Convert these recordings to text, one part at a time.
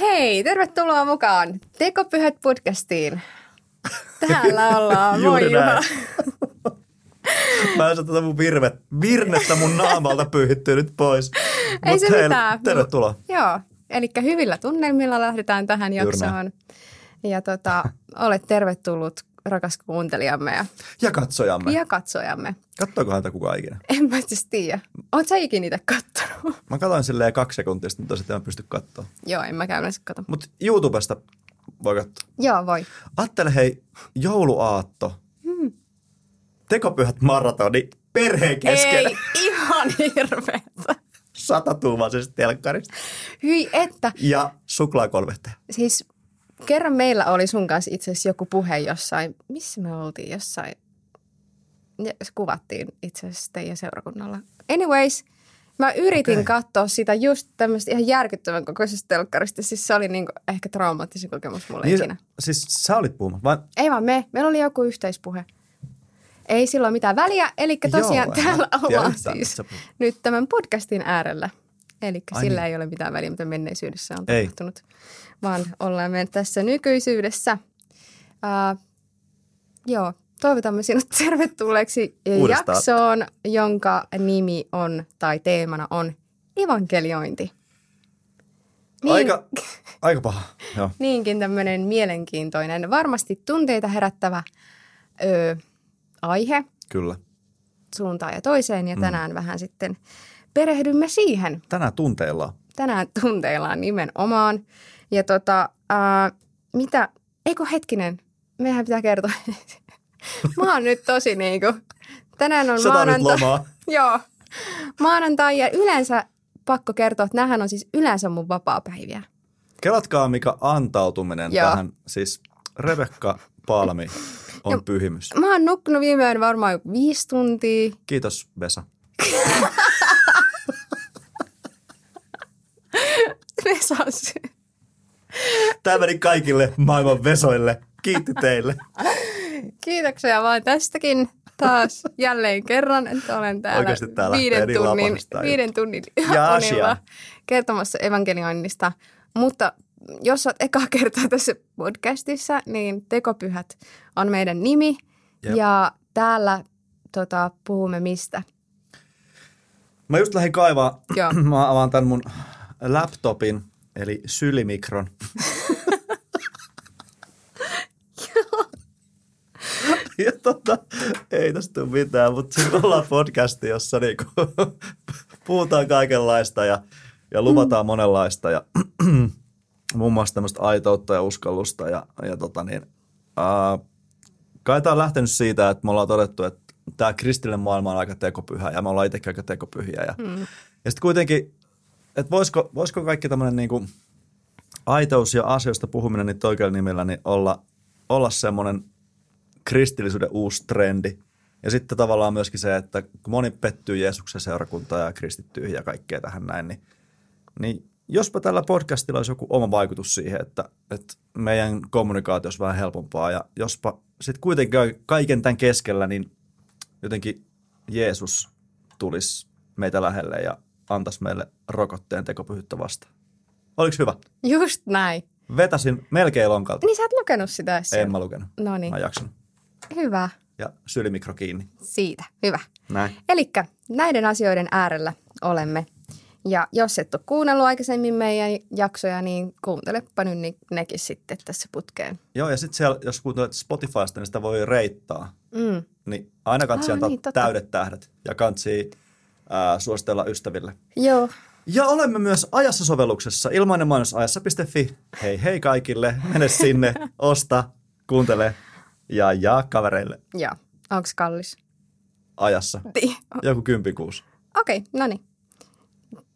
Hei, tervetuloa mukaan Tekopyhät podcastiin. Täällä ollaan. Moi Juha. Mä en saa tätä mun virve, virnettä mun naamalta pyyhittyä nyt pois. Ei Mut se hei, mitään. Tervetuloa. Joo, eli hyvillä tunnelmilla lähdetään tähän Juuri jaksoon. Ja tota, olet tervetullut rakas kuuntelijamme ja, Ja katsojamme. ja katsojamme. Kattoiko häntä kukaan ikinä? En mä siis tiedä. Oot sä ikinä itse kattonut? Mä katsoin silleen kaksi sekuntia, sitten tosiaan en pysty katsoa. Joo, en mä yleensä kato. Mutta YouTubesta voi katsoa. Joo, voi. Ajattele hei, jouluaatto. Hmm. Tekopyhät maratoni perheen kesken. Ei, ihan hirveetä. Satatuumaisesta telkkarista. Hyi että. Ja suklaakolvehteja. Siis kerran meillä oli sun kanssa itse asiassa joku puhe jossain. Missä me oltiin jossain? Ja kuvattiin itse asiassa teidän seurakunnalla. Anyways, mä yritin okay. katsoa sitä just tämmöistä ihan järkyttävän kokoisesta telkkarista. Siis se oli niinku ehkä traumaattisin kokemus mulle niin, ikinä. siis sä olit puhumassa. Vai Ei vaan me. Meillä oli joku yhteispuhe. Ei sillä ole mitään väliä. Eli tosiaan Joo, täällä ollaan siis puhut. nyt tämän podcastin äärellä. Eli sillä niin. ei ole mitään väliä, mitä menneisyydessä on Ei. Vaan ollaan me tässä nykyisyydessä. Uh, joo, toivotamme sinut tervetulleeksi Uudestaan. jaksoon, jonka nimi on, tai teemana on evankeliointi. Niin, Aika, aika paha. Joo. Niinkin tämmöinen mielenkiintoinen, varmasti tunteita herättävä ö, aihe Kyllä. suuntaan ja toiseen, Mm. ja tänään vähän sitten perehdymme siihen. Tänään tunteillaan. Tänään tunteillaan nimenomaan. Ja tota, ää, mitä, eikö hetkinen, meidän pitää kertoa. Mä oon nyt tosi niinku, tänään on Sä maanantai. Joo, maanantai ja yleensä pakko kertoa, että nämähän on siis yleensä mun vapaa-päiviä. Kelatkaa, mikä antautuminen Joo. tähän. Siis Rebekka Palmi on Joo. pyhimys. Mä oon nukkunut viime yönä varmaan viisi tuntia. Kiitos Vesa. Vesas. Tämä meni kaikille maailman Vesoille. Kiitti teille. Kiitoksia vaan tästäkin taas jälleen kerran, että olen täällä, Oikeasti tää lähtee viiden, niin tunnin, viiden tunnin Ja unilla asia. kertomassa evankelioinnista. Mutta jos olet eka kertaa tässä podcastissa, niin Tekopyhät on meidän nimi. Jep. Ja täällä tota, puhumme mistä? Mä just lähdin kaivaa. Joo. Mä avaan tämän mun laptopin, eli sylimikron. ja tota, ei tästä tule mitään, mutta siis ollaan podcasti, jossa niinku puhutaan kaikenlaista ja, ja luvataan monenlaista ja muun muassa tämmöistä aitoutta ja uskallusta ja, ja tota niin, ää, kai tää on lähtenyt siitä, että me ollaan todettu, että tämä kristillinen maailma on aika tekopyhä ja me ollaan itsekin aika tekopyhiä ja, mm. ja sitten kuitenkin, että voisiko, voisiko kaikki tämmöinen niinku aitous ja asioista puhuminen niitä oikealla nimellä niin olla, olla semmoinen kristillisyyden uusi trendi. Ja sitten tavallaan myöskin se, että kun moni pettyy Jeesuksen seurakuntaa ja kristittyihin ja kaikkea tähän näin, niin, niin jospa tällä podcastilla olisi joku oma vaikutus siihen, että, että meidän kommunikaatio olisi vähän helpompaa ja jospa sitten kuitenkin kaiken tämän keskellä niin jotenkin Jeesus tulisi meitä lähelle ja antaisi meille rokotteen tekopyhyyttä vastaan. Oliko hyvä? Just näin. Vetäsin melkein lonkalta. Niin sä et lukenut sitä edes. En mä lukenut. No niin, Mä jaksan. hyvä. Ja sylimikro kiinni. Siitä, hyvä. Näin. Eli näiden asioiden äärellä olemme. Ja jos et ole kuunnellut aikaisemmin meidän jaksoja, niin kuuntelepa nyt ni- nekin sitten tässä putkeen. Joo, ja sitten siellä, jos kuuntelet Spotifysta, niin sitä voi reittaa. Mm. Niin aina kansi Ah, antaa niin, totta. täydet tähdet ja kansi ää, suositella ystäville. Joo, Ja olemme myös ajassa sovelluksessa, ilmainen mainos ajassa.fi. Hei hei kaikille, mene sinne, osta, kuuntele ja jaa kavereille joo. Onko kallis? ajassa. Ti- Joku kympikuusi. Okei, okay, no niin.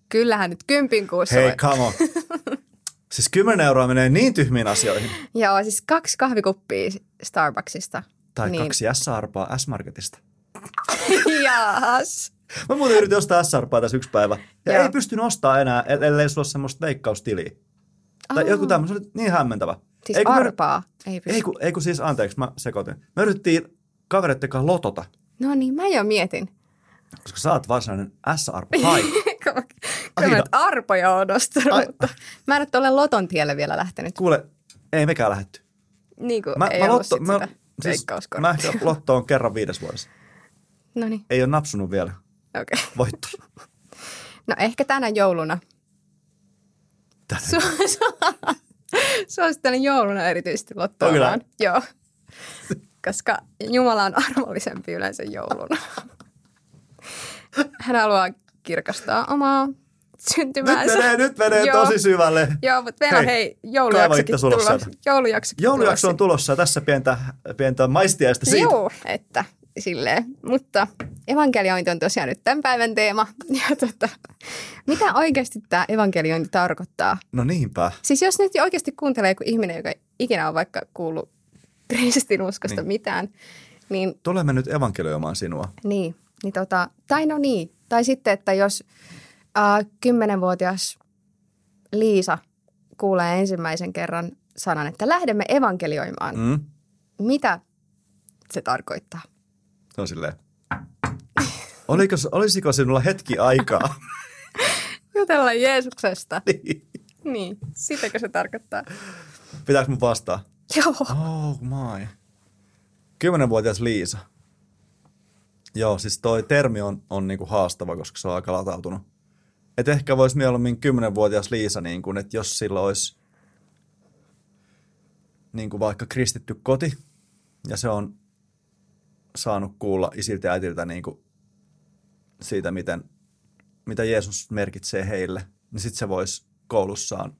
Kyllähän nyt kympin kuussa Hei, come on. Siis 10 euroa menee niin tyhmiin asioihin. Joo, siis kaksi kahvikuppia Starbucksista. Tai Niin. kaksi S-arpaa S-Marketista. Jaas. Mä muuten yritin ostaa S-arpaa tässä yksi päivä. Ja Joo. ei pysty ostaa enää, ellei sulla ole semmoista veikkaustiliä. Tai Aa. joku tämmöinen, se oli niin hämmentävä. Siis Ei, kun me- arpaa ei pysty. Ei kun, ei kun siis, anteeksi, mä sekoitin. Me yritettiin kavereiden kanssa lotota, No niin, mä jo mietin. koska sä oot varsinainen S-arpo hai. Kyllä mä nyt arpoja on Ai- mutta mä en ole tuolle Loton tielle vielä lähtenyt. Kuule, ei mekään lähetty. Niin kuin ei ollut sit sitä siis, mä ehkä lotto on kerran viides vuodessa. No niin, Ei ole napsunut vielä. Okay. voitto. No ehkä tänä jouluna. Tänä. Su- su- Suosittelen jouluna erityisesti lottoamaan. Onko Joo. Koska Jumala on armollisempi yleensä jouluna. Hän haluaa kirkastaa omaa Nyt syntymäänsä. menee, nyt menee Joo. tosi syvälle. Joo, mutta meillä on Hei, hei joulujaksokin tulossa. Joulujaksokin Joulujakso on tulossa. tulossa tässä pientä, pientä maistiaista siitä. Joo, että silleen. Mutta evankeliointi on tosiaan nyt tämän päivän teema. Ja tota, mitä oikeasti tämä evankeliointi tarkoittaa? No niinpä. Siis jos nyt oikeasti kuuntelee joku ihminen, joka ikinä on vaikka kuullut kristinuskosta Niin. niin. mitään, niin, Tulemme nyt evankelioimaan sinua. niin, niin tota, tai no niin, tai sitten, että jos äh, kymmenenvuotias Liisa kuulee ensimmäisen kerran sanan, että lähdemme evankelioimaan. Mm? mitä se tarkoittaa? Se on silleen. Oliko, olisiko sinulla hetki aikaa? Jutella Jeesuksesta. Niin. Niin, sitäkö se tarkoittaa? Pitääkö mun vastaa? Joo. Oh my. Kymmenenvuotias Liisa. Joo, siis toi termi on, on niinku haastava, koska se on aika latautunut. Et ehkä voisi mieluummin kymmenenvuotias Liisa, niin kun, että jos sillä olisi niin kuin vaikka kristitty koti, ja se on saanut kuulla isiltä ja äitiltä niin kuin siitä, miten, mitä Jeesus merkitsee heille, niin sitten se voisi koulussaan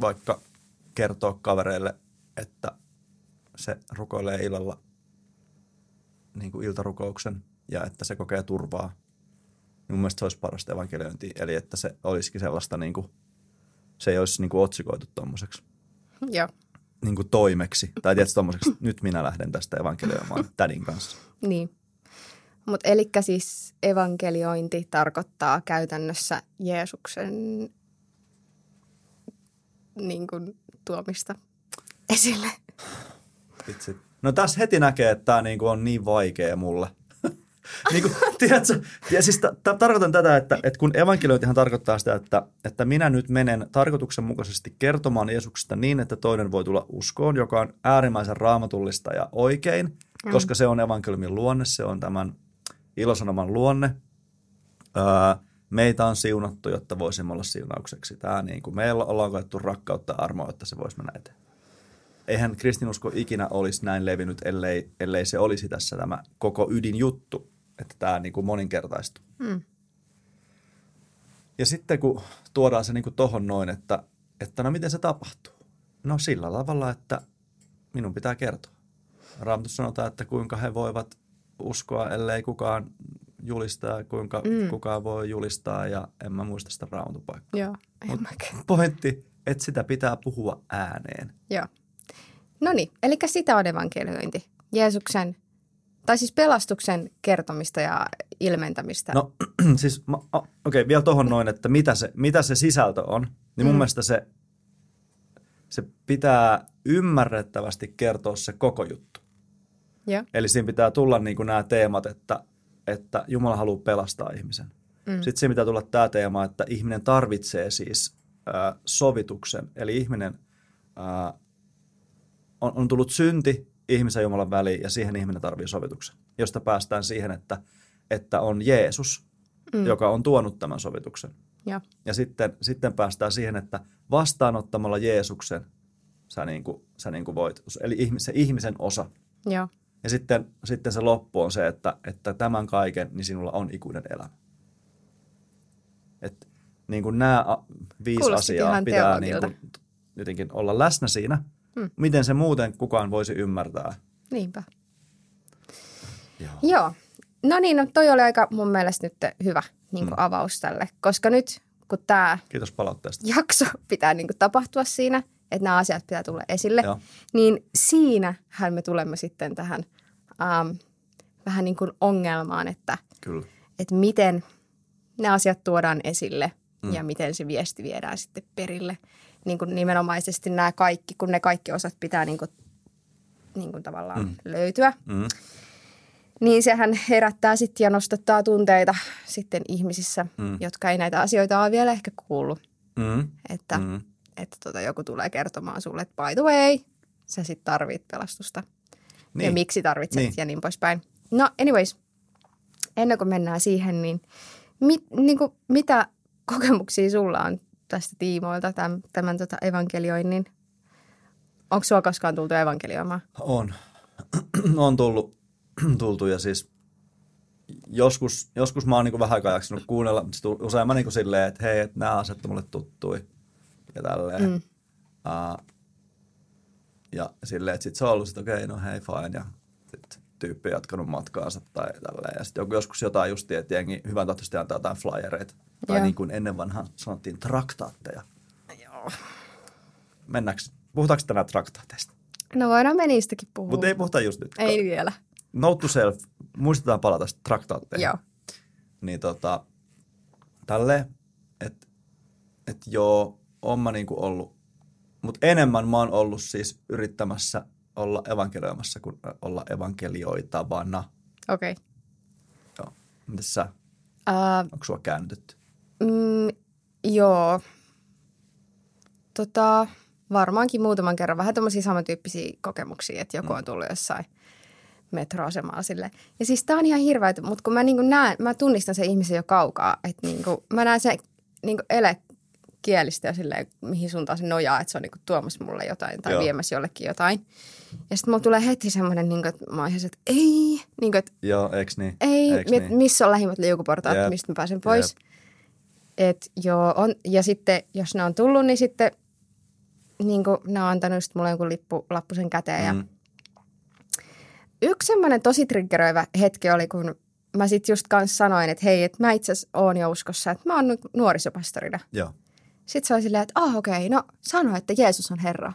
vaikka kertoa kavereille, että se rukoilee illalla niin kuin iltarukouksen ja että se kokee turvaa. Mun mielestä se olisi parasta evankeliointia, eli että se olisikin sellaista, niin kuin, se ei olisi niin kuin otsikoitu tuommoiseksi Joo, niin kuin toimeksi. Tai tietysti tuommoiseksi, nyt minä lähden tästä evankelioimaan tädin kanssa. niin. Mutta eli siis evankeliointi tarkoittaa käytännössä Jeesuksen niin kuin, tuomista esille. Vitsi. No tässä heti näkee, että tämä niinku on niin vaikea mulle. Niin kuin, tiedätkö, ja siis ta- ta- tarkoitan tätä, että, että kun evankeliointihan tarkoittaa sitä, että, että minä nyt menen tarkoituksenmukaisesti kertomaan Jeesuksesta niin, että toinen voi tulla uskoon, joka on äärimmäisen raamatullista ja oikein, mm. koska se on evankeliumin luonne, se on tämän ilosanoman luonne. Öö, meitä on siunattu, jotta voisimme olla siunaukseksi. Tämä niin kuin, meillä ollaan koettu rakkautta ja armoa, että se voisi mennä eteen eihän kristinusko ikinä olisi näin levinnyt, ellei, ellei se olisi tässä tämä koko ydinjuttu, että tämä niin kuin moninkertaistuu. Mm. Ja sitten kun tuodaan se niin kuin tohon noin, että, että no miten se tapahtuu? No sillä tavalla, että minun pitää kertoa. Raamatussa sanotaan, että kuinka he voivat uskoa, ellei kukaan julistaa, kuinka mm. Kukaan voi julistaa, ja en mä muista sitä raamatupaikkaa. Joo, en Mut-. Pointti, että sitä pitää puhua ääneen. Joo. No niin, eli sitä on evankeliointi. Jeesuksen, tai siis pelastuksen kertomista ja ilmentämistä. No siis, okei, okay, vielä tuohon noin, että mitä se, mitä se sisältö on. Niin mun Mm. mielestä se, se pitää ymmärrettävästi kertoa se koko juttu. Joo. Eli siinä pitää tulla niin kuin nämä teemat, että, että Jumala haluaa pelastaa ihmisen. Mm. Sitten siinä pitää tulla tämä teema, että ihminen tarvitsee siis äh, sovituksen. Eli ihminen äh, on, on tullut synti ihmisen ja Jumalan väliin ja siihen ihminen tarvitsee sovituksen. Josta päästään siihen, että, että on Jeesus, mm. Joka on tuonut tämän sovituksen. Joo. Ja sitten, sitten päästään siihen, että vastaanottamalla Jeesuksen sä, niin kuin, sä niin kuin voit, eli ihmis- se ihmisen osa. Joo. Ja sitten, sitten se loppu on se, että, että tämän kaiken, niin sinulla on ikuinen elämä. Et, niin kuin nämä viisi Kuulosti asiaa pitää niin kuin, jotenkin olla läsnä siinä. Hmm. Miten se muuten kukaan voisi ymmärtää. Niinpä. Joo. Joo. No niin, no toi oli aika mun mielestä nyt hyvä niin kuin Mm. avaus tälle, koska nyt kun tämä Kiitos palautteesta. jakso pitää niin kuin tapahtua siinä, että nämä asiat pitää tulla esille, Joo. niin siinähän me tulemme sitten tähän ähm, vähän niin kuin ongelmaan, että, Kyllä. että miten ne asiat tuodaan esille Mm. mm. ja miten se viesti viedään sitten perille. Niin kuin nimenomaisesti nämä kaikki, kun ne kaikki osat pitää niin kuin, niin kuin tavallaan mm. löytyä. Mm. Niin sehän herättää sitten ja nostattaa tunteita sitten ihmisissä, Mm. jotka ei näitä asioita ole vielä ehkä kuullut. Mm. Että, mm. Että tota, joku tulee kertomaan sulle, että by the way, sä sitten tarvit pelastusta. Niin. Ja miksi tarvitset niin. ja niin poispäin. No anyways, ennen kuin mennään siihen, niin, mit, niin kuin, mitä kokemuksia sulla on tästä tiimoilta, tämän, tämän tota evankelioinnin? Onko sua koskaan tultu evankelioimaan? On. on tullut, tultu ja siis joskus, joskus mä oon niin vähän aikaa jaksanut kuunnella, mutta usein mä niin silleen, että hei, että nämä asiat on mulle tuttui ja tälleen. Mm. Uh, ja silleen, että sit se on ollut, että okei, no hei, fine. Ja tyyppi jatkanut matkaansa tai tälleen. Ja sitten joskus jotain justiin, että jengi hyvän tahtoisesti antaa jotain flyereita. Tai Joo. niin kuin ennen vanhaan sanottiin traktaatteja. Joo. Mennäänkö, puhutaanko tänään traktaateista? No voidaan me niistäkin puhua. Mutta ei puhuta just nyt. ei vielä. Note to self, muistetaan palata traktaatteihin. Joo. Niin tota, tälleen, että et joo, on mä niinku ollut, mutta enemmän mä oon ollut siis yrittämässä olla evankelioimassa kuin olla evankelioitavana. Okei. Okay. Joo. Mitäs sä, Uh, onko sua käännytetty? mm, joo. Tota, varmaankin muutaman kerran vähän tämmöisiä samantyyppisiä kokemuksia, että joku on tullut jossain metroasemalla sille. Ja siis tää on ihan hirveä, mutta kun mä niinku näen, mä tunnistan sen ihmisen jo kaukaa, että niinku, mä näen sen niinku ele kielistä ja silleen, mihin suuntaan se nojaa, että se on niinku tuomassa mulle jotain tai Joo. Viemässä jollekin jotain. Ja sitten mulla tulee heti semmoinen, niinku, että mä oon ihan että ei, niinku, että Joo, eiks niin? ei, Eiks mit, niin? missä on lähimmät liukuportaat, Jep. mistä mä pääsen pois. Et joo, on, ja sitten jos ne on tullut, niin sitten niin kuin, ne on antanut sit mulle jonkun lippu, lappu sen käteen. Mm. Ja yksi semmoinen tosi triggeröivä hetki oli, kun mä sitten just kanssa sanoin, että hei, että mä itse asiassa oon jo uskossa, että mä oon nuorisopastorina. Joo. Sitten se oli silleen, että ah okei, okay, no sano, että Jeesus on Herra.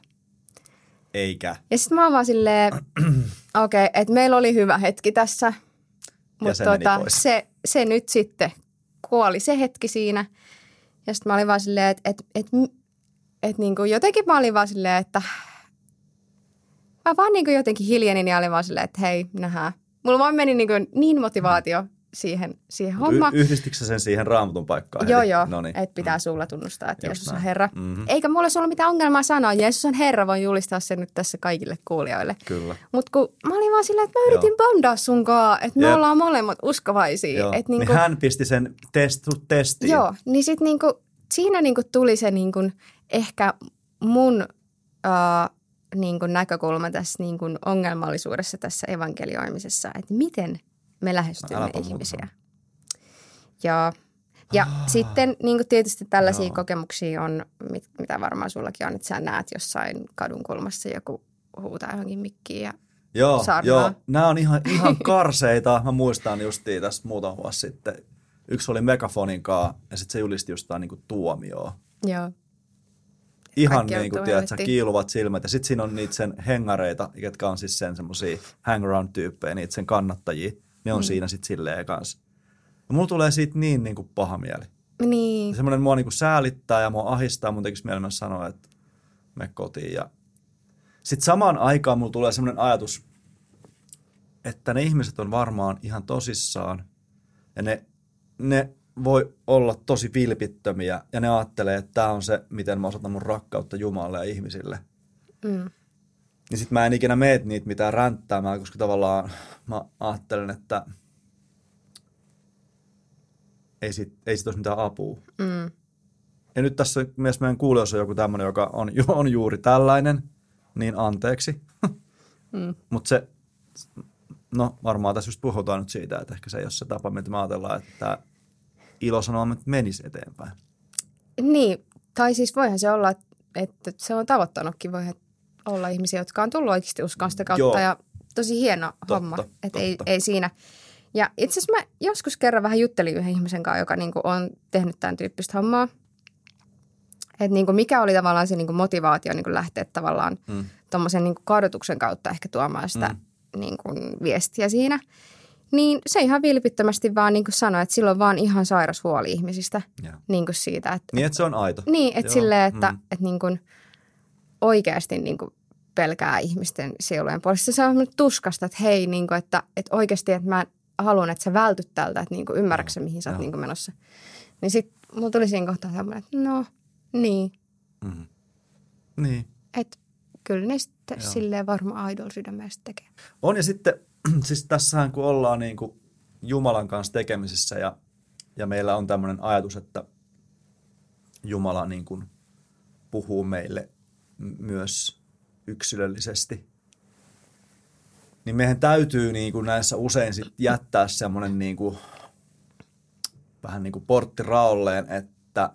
Eikä. Ja sitten mä oon vaan silleen, okei, okay, että meillä oli hyvä hetki tässä. Mutta se tota, se, se nyt sitten kuoli se hetki siinä. Ja sitten mä olin vaan silleen, että et, et, et niinku jotenkin mä olin vaan silleen, että mä vaan niinku jotenkin hiljenin ja olin vaan silleen, että hei, nähdään. Mulla vaan meni niinku niin motivaatio siihen, siihen Mut hommaan. Y- yhdistikö sen siihen raamatun paikkaan? Joo, heti? joo, Noniin. että pitää suulla tunnustaa, että Just Jeesus on. Herra. Mhm. Eikä mulla olisi ollut mitään ongelmaa sanoa, Jeesus on Herra, voin julistaa sen nyt tässä kaikille kuulijoille. Kyllä. Mutta kun mä olin vaan silleen, että mä yritin bondaa sunkaan, että me Jep. ollaan molemmat uskovaisia. Joo. Et Niin niinku, hän pisti sen test, testiin. Joo, niin sitten niinku, siinä niinku tuli se niinku, ehkä mun uh, niinku näkökulma tässä niinku ongelmallisuudessa tässä evankelioimisessa, että miten me lähestymme muuta ihmisiä. Ja, ja Ah. sitten niin tietysti tällaisia Joo. kokemuksia on, mit, mitä varmaan sullakin on, että sä näet jossain kadun kulmassa joku huutaa johonkin mikkiin ja Joo, sarnaa. joo. Nämä on ihan, ihan karseita. Mä muistan justiin tästä muutama vuosi sitten. Yksi oli megafonin kaa ja sitten se julisti jostain niinku tuomioon. joo. Ihan niin kuin, tiedät, sä, kiiluvat silmät. Ja sitten siinä on niitä sen hengareita, jotka on siis sen semmosia hang-around-tyyppejä, niitä sen kannattajia. Ne on mm. siinä sitten silleen kanssa. Ja mulla tulee siitä niin, niin kuin paha mieli. Niin, Semmoinen mua niin kuin säälittää ja mua ahistaa. Mun tekisi mieli myös sanoa, että me kotiin. Ja... Sitten samaan aikaan mulla tulee semmoinen ajatus, että ne ihmiset on varmaan ihan tosissaan. Ja ne, ne voi olla tosi vilpittömiä ja ne ajattelee, että tämä on se, miten mä osoitan mun rakkautta Jumalalle ja ihmisille. mm, Niin sit mä en ikinä meet niitä mitään ränttäämään, koska tavallaan mä ajattelen, että ei sit, ei sit olisi mitään apua. mm, Ja nyt tässä myös meidän kuulijoissa on joku tämmöinen, joka on, on juuri tällainen, niin anteeksi. mm. Mutta se, no varmaan tässä just puhutaan nyt siitä, että ehkä se ei ole se tapa, mitä me ajatellaan, että ilosanoma menisi eteenpäin. Niin, tai siis voihan se olla, että se on tavoittanutkin. Voi olla ihmisiä, jotka on tullut oikeasti uskoon sitä kautta Joo. ja tosi hieno Totta, homma. Että ei, ei siinä. Ja itse asiassa mä joskus kerran vähän juttelin yhden ihmisen kanssa, joka niinku on tehnyt tämän tyyppistä hommaa. Että niinku mikä oli tavallaan se niinku motivaatio niinku lähteä tavallaan Mm. tuommoisen niinku kadotuksen kautta ehkä tuomaan sitä Mm. mm. niinku viestiä siinä. Niin se ihan vilpittömästi vaan niin kuin sanoi, että silloin vaan ihan sairas huoli ihmisistä Joo. niin kuin siitä. Että, Niin, että se on aito. niin, että Joo, silleen, että, mm. että niin kuin oikeasti niin kuin pelkää ihmisten sielujen puolesta. Se on semmoinen tuskasta, että hei, niin kuin, että, että oikeasti, että mä haluan, että sä vältyt tältä, että niin kuin ymmärrätkö sä, mihin sä oot niin kuin menossa. Niin sitten mulla tuli siinä kohtaa semmoinen, että no, niin, Mm. Niin. että kyllä ne sitten Joo. silleen varmaan aidolla sydämestä tekee. On ja sitten, siis tässähän kun ollaan niin kuin Jumalan kanssa tekemisissä ja, ja meillä on tämmöinen ajatus, että Jumala niin kuin puhuu meille myös yksilöllisesti, niin meidän täytyy niin kuin näissä usein sit jättää semmoinen niin kuin, vähän niin kuin portti raolleen, että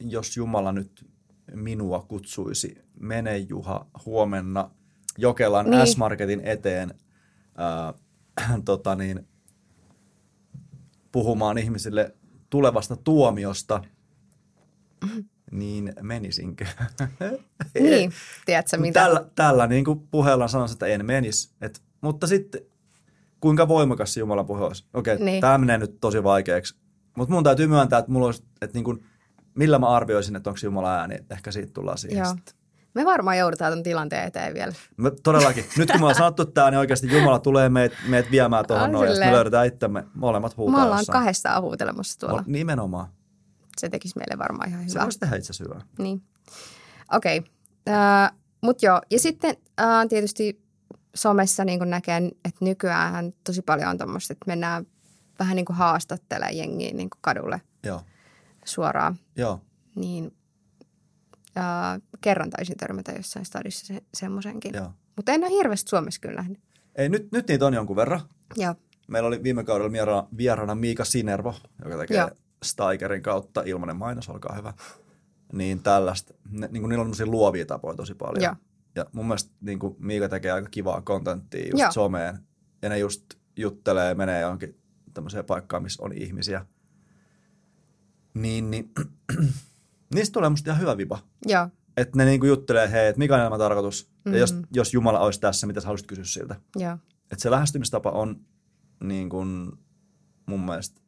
jos Jumala nyt minua kutsuisi, mene Juha huomenna Jokelan Niin. S-Marketin eteen ää, tota niin, puhumaan ihmisille tulevasta tuomiosta, niin menisinkö? Niin, tiedätkö mitä? Tällä, tällä niin kuin puheella sanoisin, että en menisi. Et, mutta sitten, kuinka voimakas se Jumalan puhe olisi? Okei, Niin. niin. tämä menee nyt tosi vaikeaksi. Mutta mun täytyy myöntää, että, mulla olisi, että niin kuin, millä mä arvioisin, että onko Jumala ääni. Ehkä siitä tullaan siihen Joo. sitten. Me varmaan joudutaan tämän tilanteen eteen vielä. Me, todellakin. Nyt kun me ollaan sanottu tämä, niin oikeasti Jumala tulee meitä, meitä viemään tuohon On noin. Ja me löydetään itsemme molemmat huutaa Me ollaan jossain. kahdesta huutelemassa tuolla. Nimenomaan. Se tekisi meille varmaan ihan Se hyvää. voisi tehdä itse asiassa hyvää. Niin. Okei. Okay. Uh, Mutta joo, ja sitten uh, tietysti somessa niin näkee, että nykyään tosi paljon on tuommoista, että mennään vähän niin kuin haastattelemaan jengiä niin kuin kadulle Joo. suoraan. Joo. Niin uh, kerran taisin törmätä jossain stadissa se, semmoisenkin. Joo. Mutta en ole hirveästi Suomessa kyllä nähnyt. Ei, nyt, nyt niitä on jonkun verran. Joo. Meillä oli viime kaudella vieraana, vieraana Miika Sinervo, joka tekee Joo. Steigerin kautta ilmanen mainos, olkaa hyvä. Niin tällaista. Ne, niin kuin niillä on luovia tapoja tosi paljon. Joo. Ja mun mielestä niin kuin Miika tekee aika kivaa kontenttia just Joo. someen. Ja ne just juttelee ja menee johonkin tämmöiseen paikkaan, missä on ihmisiä. Niin, niin niistä tulee musta ihan hyvä. Joo. Että ne niinku juttelee, hei, että mikä on elämän tarkoitus? Mm-hmm. Ja jos, Mhm. jos Jumala olisi tässä, mitä sä haluaisit kysyä siltä? Joo. Että se lähestymistapa on niin kuin mun mielestä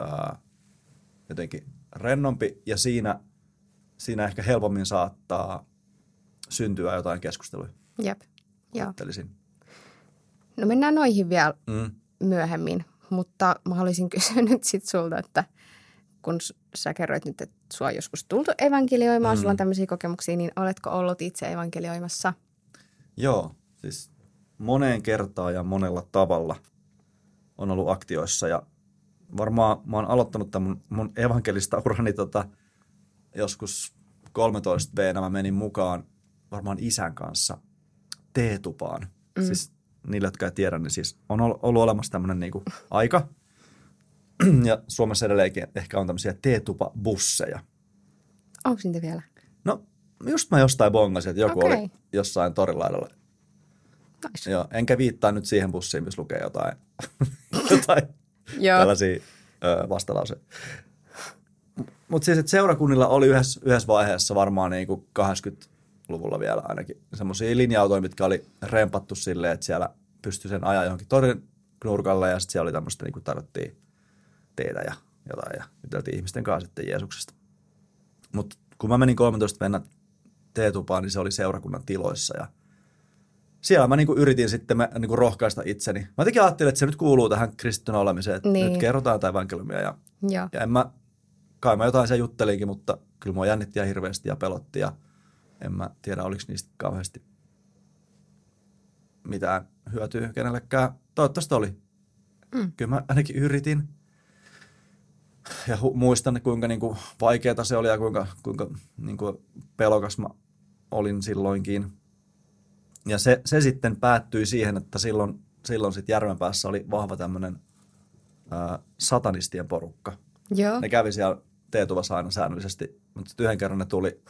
ää, jotenkin rennompi ja siinä, siinä ehkä helpommin saattaa syntyä jotain keskustelua, Jep. Joo. ajattelisin. No mennään noihin vielä Mm. myöhemmin, mutta mä haluaisin kysyä nyt sit sulta, että kun sä kerroit nyt, että sua on joskus tultu evankelioimaan, mm. sulla on tämmöisiä kokemuksia, niin oletko ollut itse evankelioimassa? Joo, siis moneen kertaan ja monella tavalla on ollut aktioissa ja varmaan mä oon aloittanut tämän mun, mun evankelista urani tota, joskus 13 b mä menin mukaan varmaan isän kanssa teetupaan. Mm. Siis niille, jotka ei tiedä, niin siis on ol- ollut olemassa tämmöinen niinku aika. ja Suomessa edelleenkin ehkä on tämmöisiä teetupabusseja. Onko niitä vielä? No, just mä jostain bongasin, että joku Okei. oli jossain torilaidalla Nice. Joo, enkä viittaa nyt siihen bussiin, missä lukee jotain, jotain Joo. tällaisia ö, vastalauseja. Mutta siis, että seurakunnilla oli yhdessä, yhdessä vaiheessa varmaan niin kuin 80-luvulla vielä ainakin semmoisia linja-autoja, mitkä oli rempattu silleen, että siellä pystyi sen ajaa johonkin torin nurkalle ja sitten siellä oli tämmöistä, niin kuin tarvittiin teetä ja jotain ja juteltiin ihmisten kanssa sitten Jeesuksesta. Mutta kun mä menin 13 mennä teetupaan, niin se oli seurakunnan tiloissa ja siellä mä niinku yritin sitten mä, niinku rohkaista itseni. Mä jotenkin ajattelin, että se nyt kuuluu tähän kristittynä olemiseen, että Niin. nyt kerrotaan jotain evankeliumia. Ja, Joo. ja en mä, kai mä jotain siellä juttelinkin, mutta kyllä mua jännitti ja hirveästi ja pelotti ja en mä tiedä, oliko niistä kauheasti mitään hyötyä kenellekään. Toivottavasti oli. Mm. Kyllä mä ainakin yritin. Ja hu- muistan, kuinka niinku vaikeaa se oli ja kuinka, kuinka niinku pelokas mä olin silloinkin. Ja se, se sitten päättyi siihen, että silloin, silloin sitten Järvenpäässä oli vahva tämmöinen satanistien porukka. Joo. Ne kävi siellä teetuvassa aina säännöllisesti, mutta sitten yhden kerran ne tuli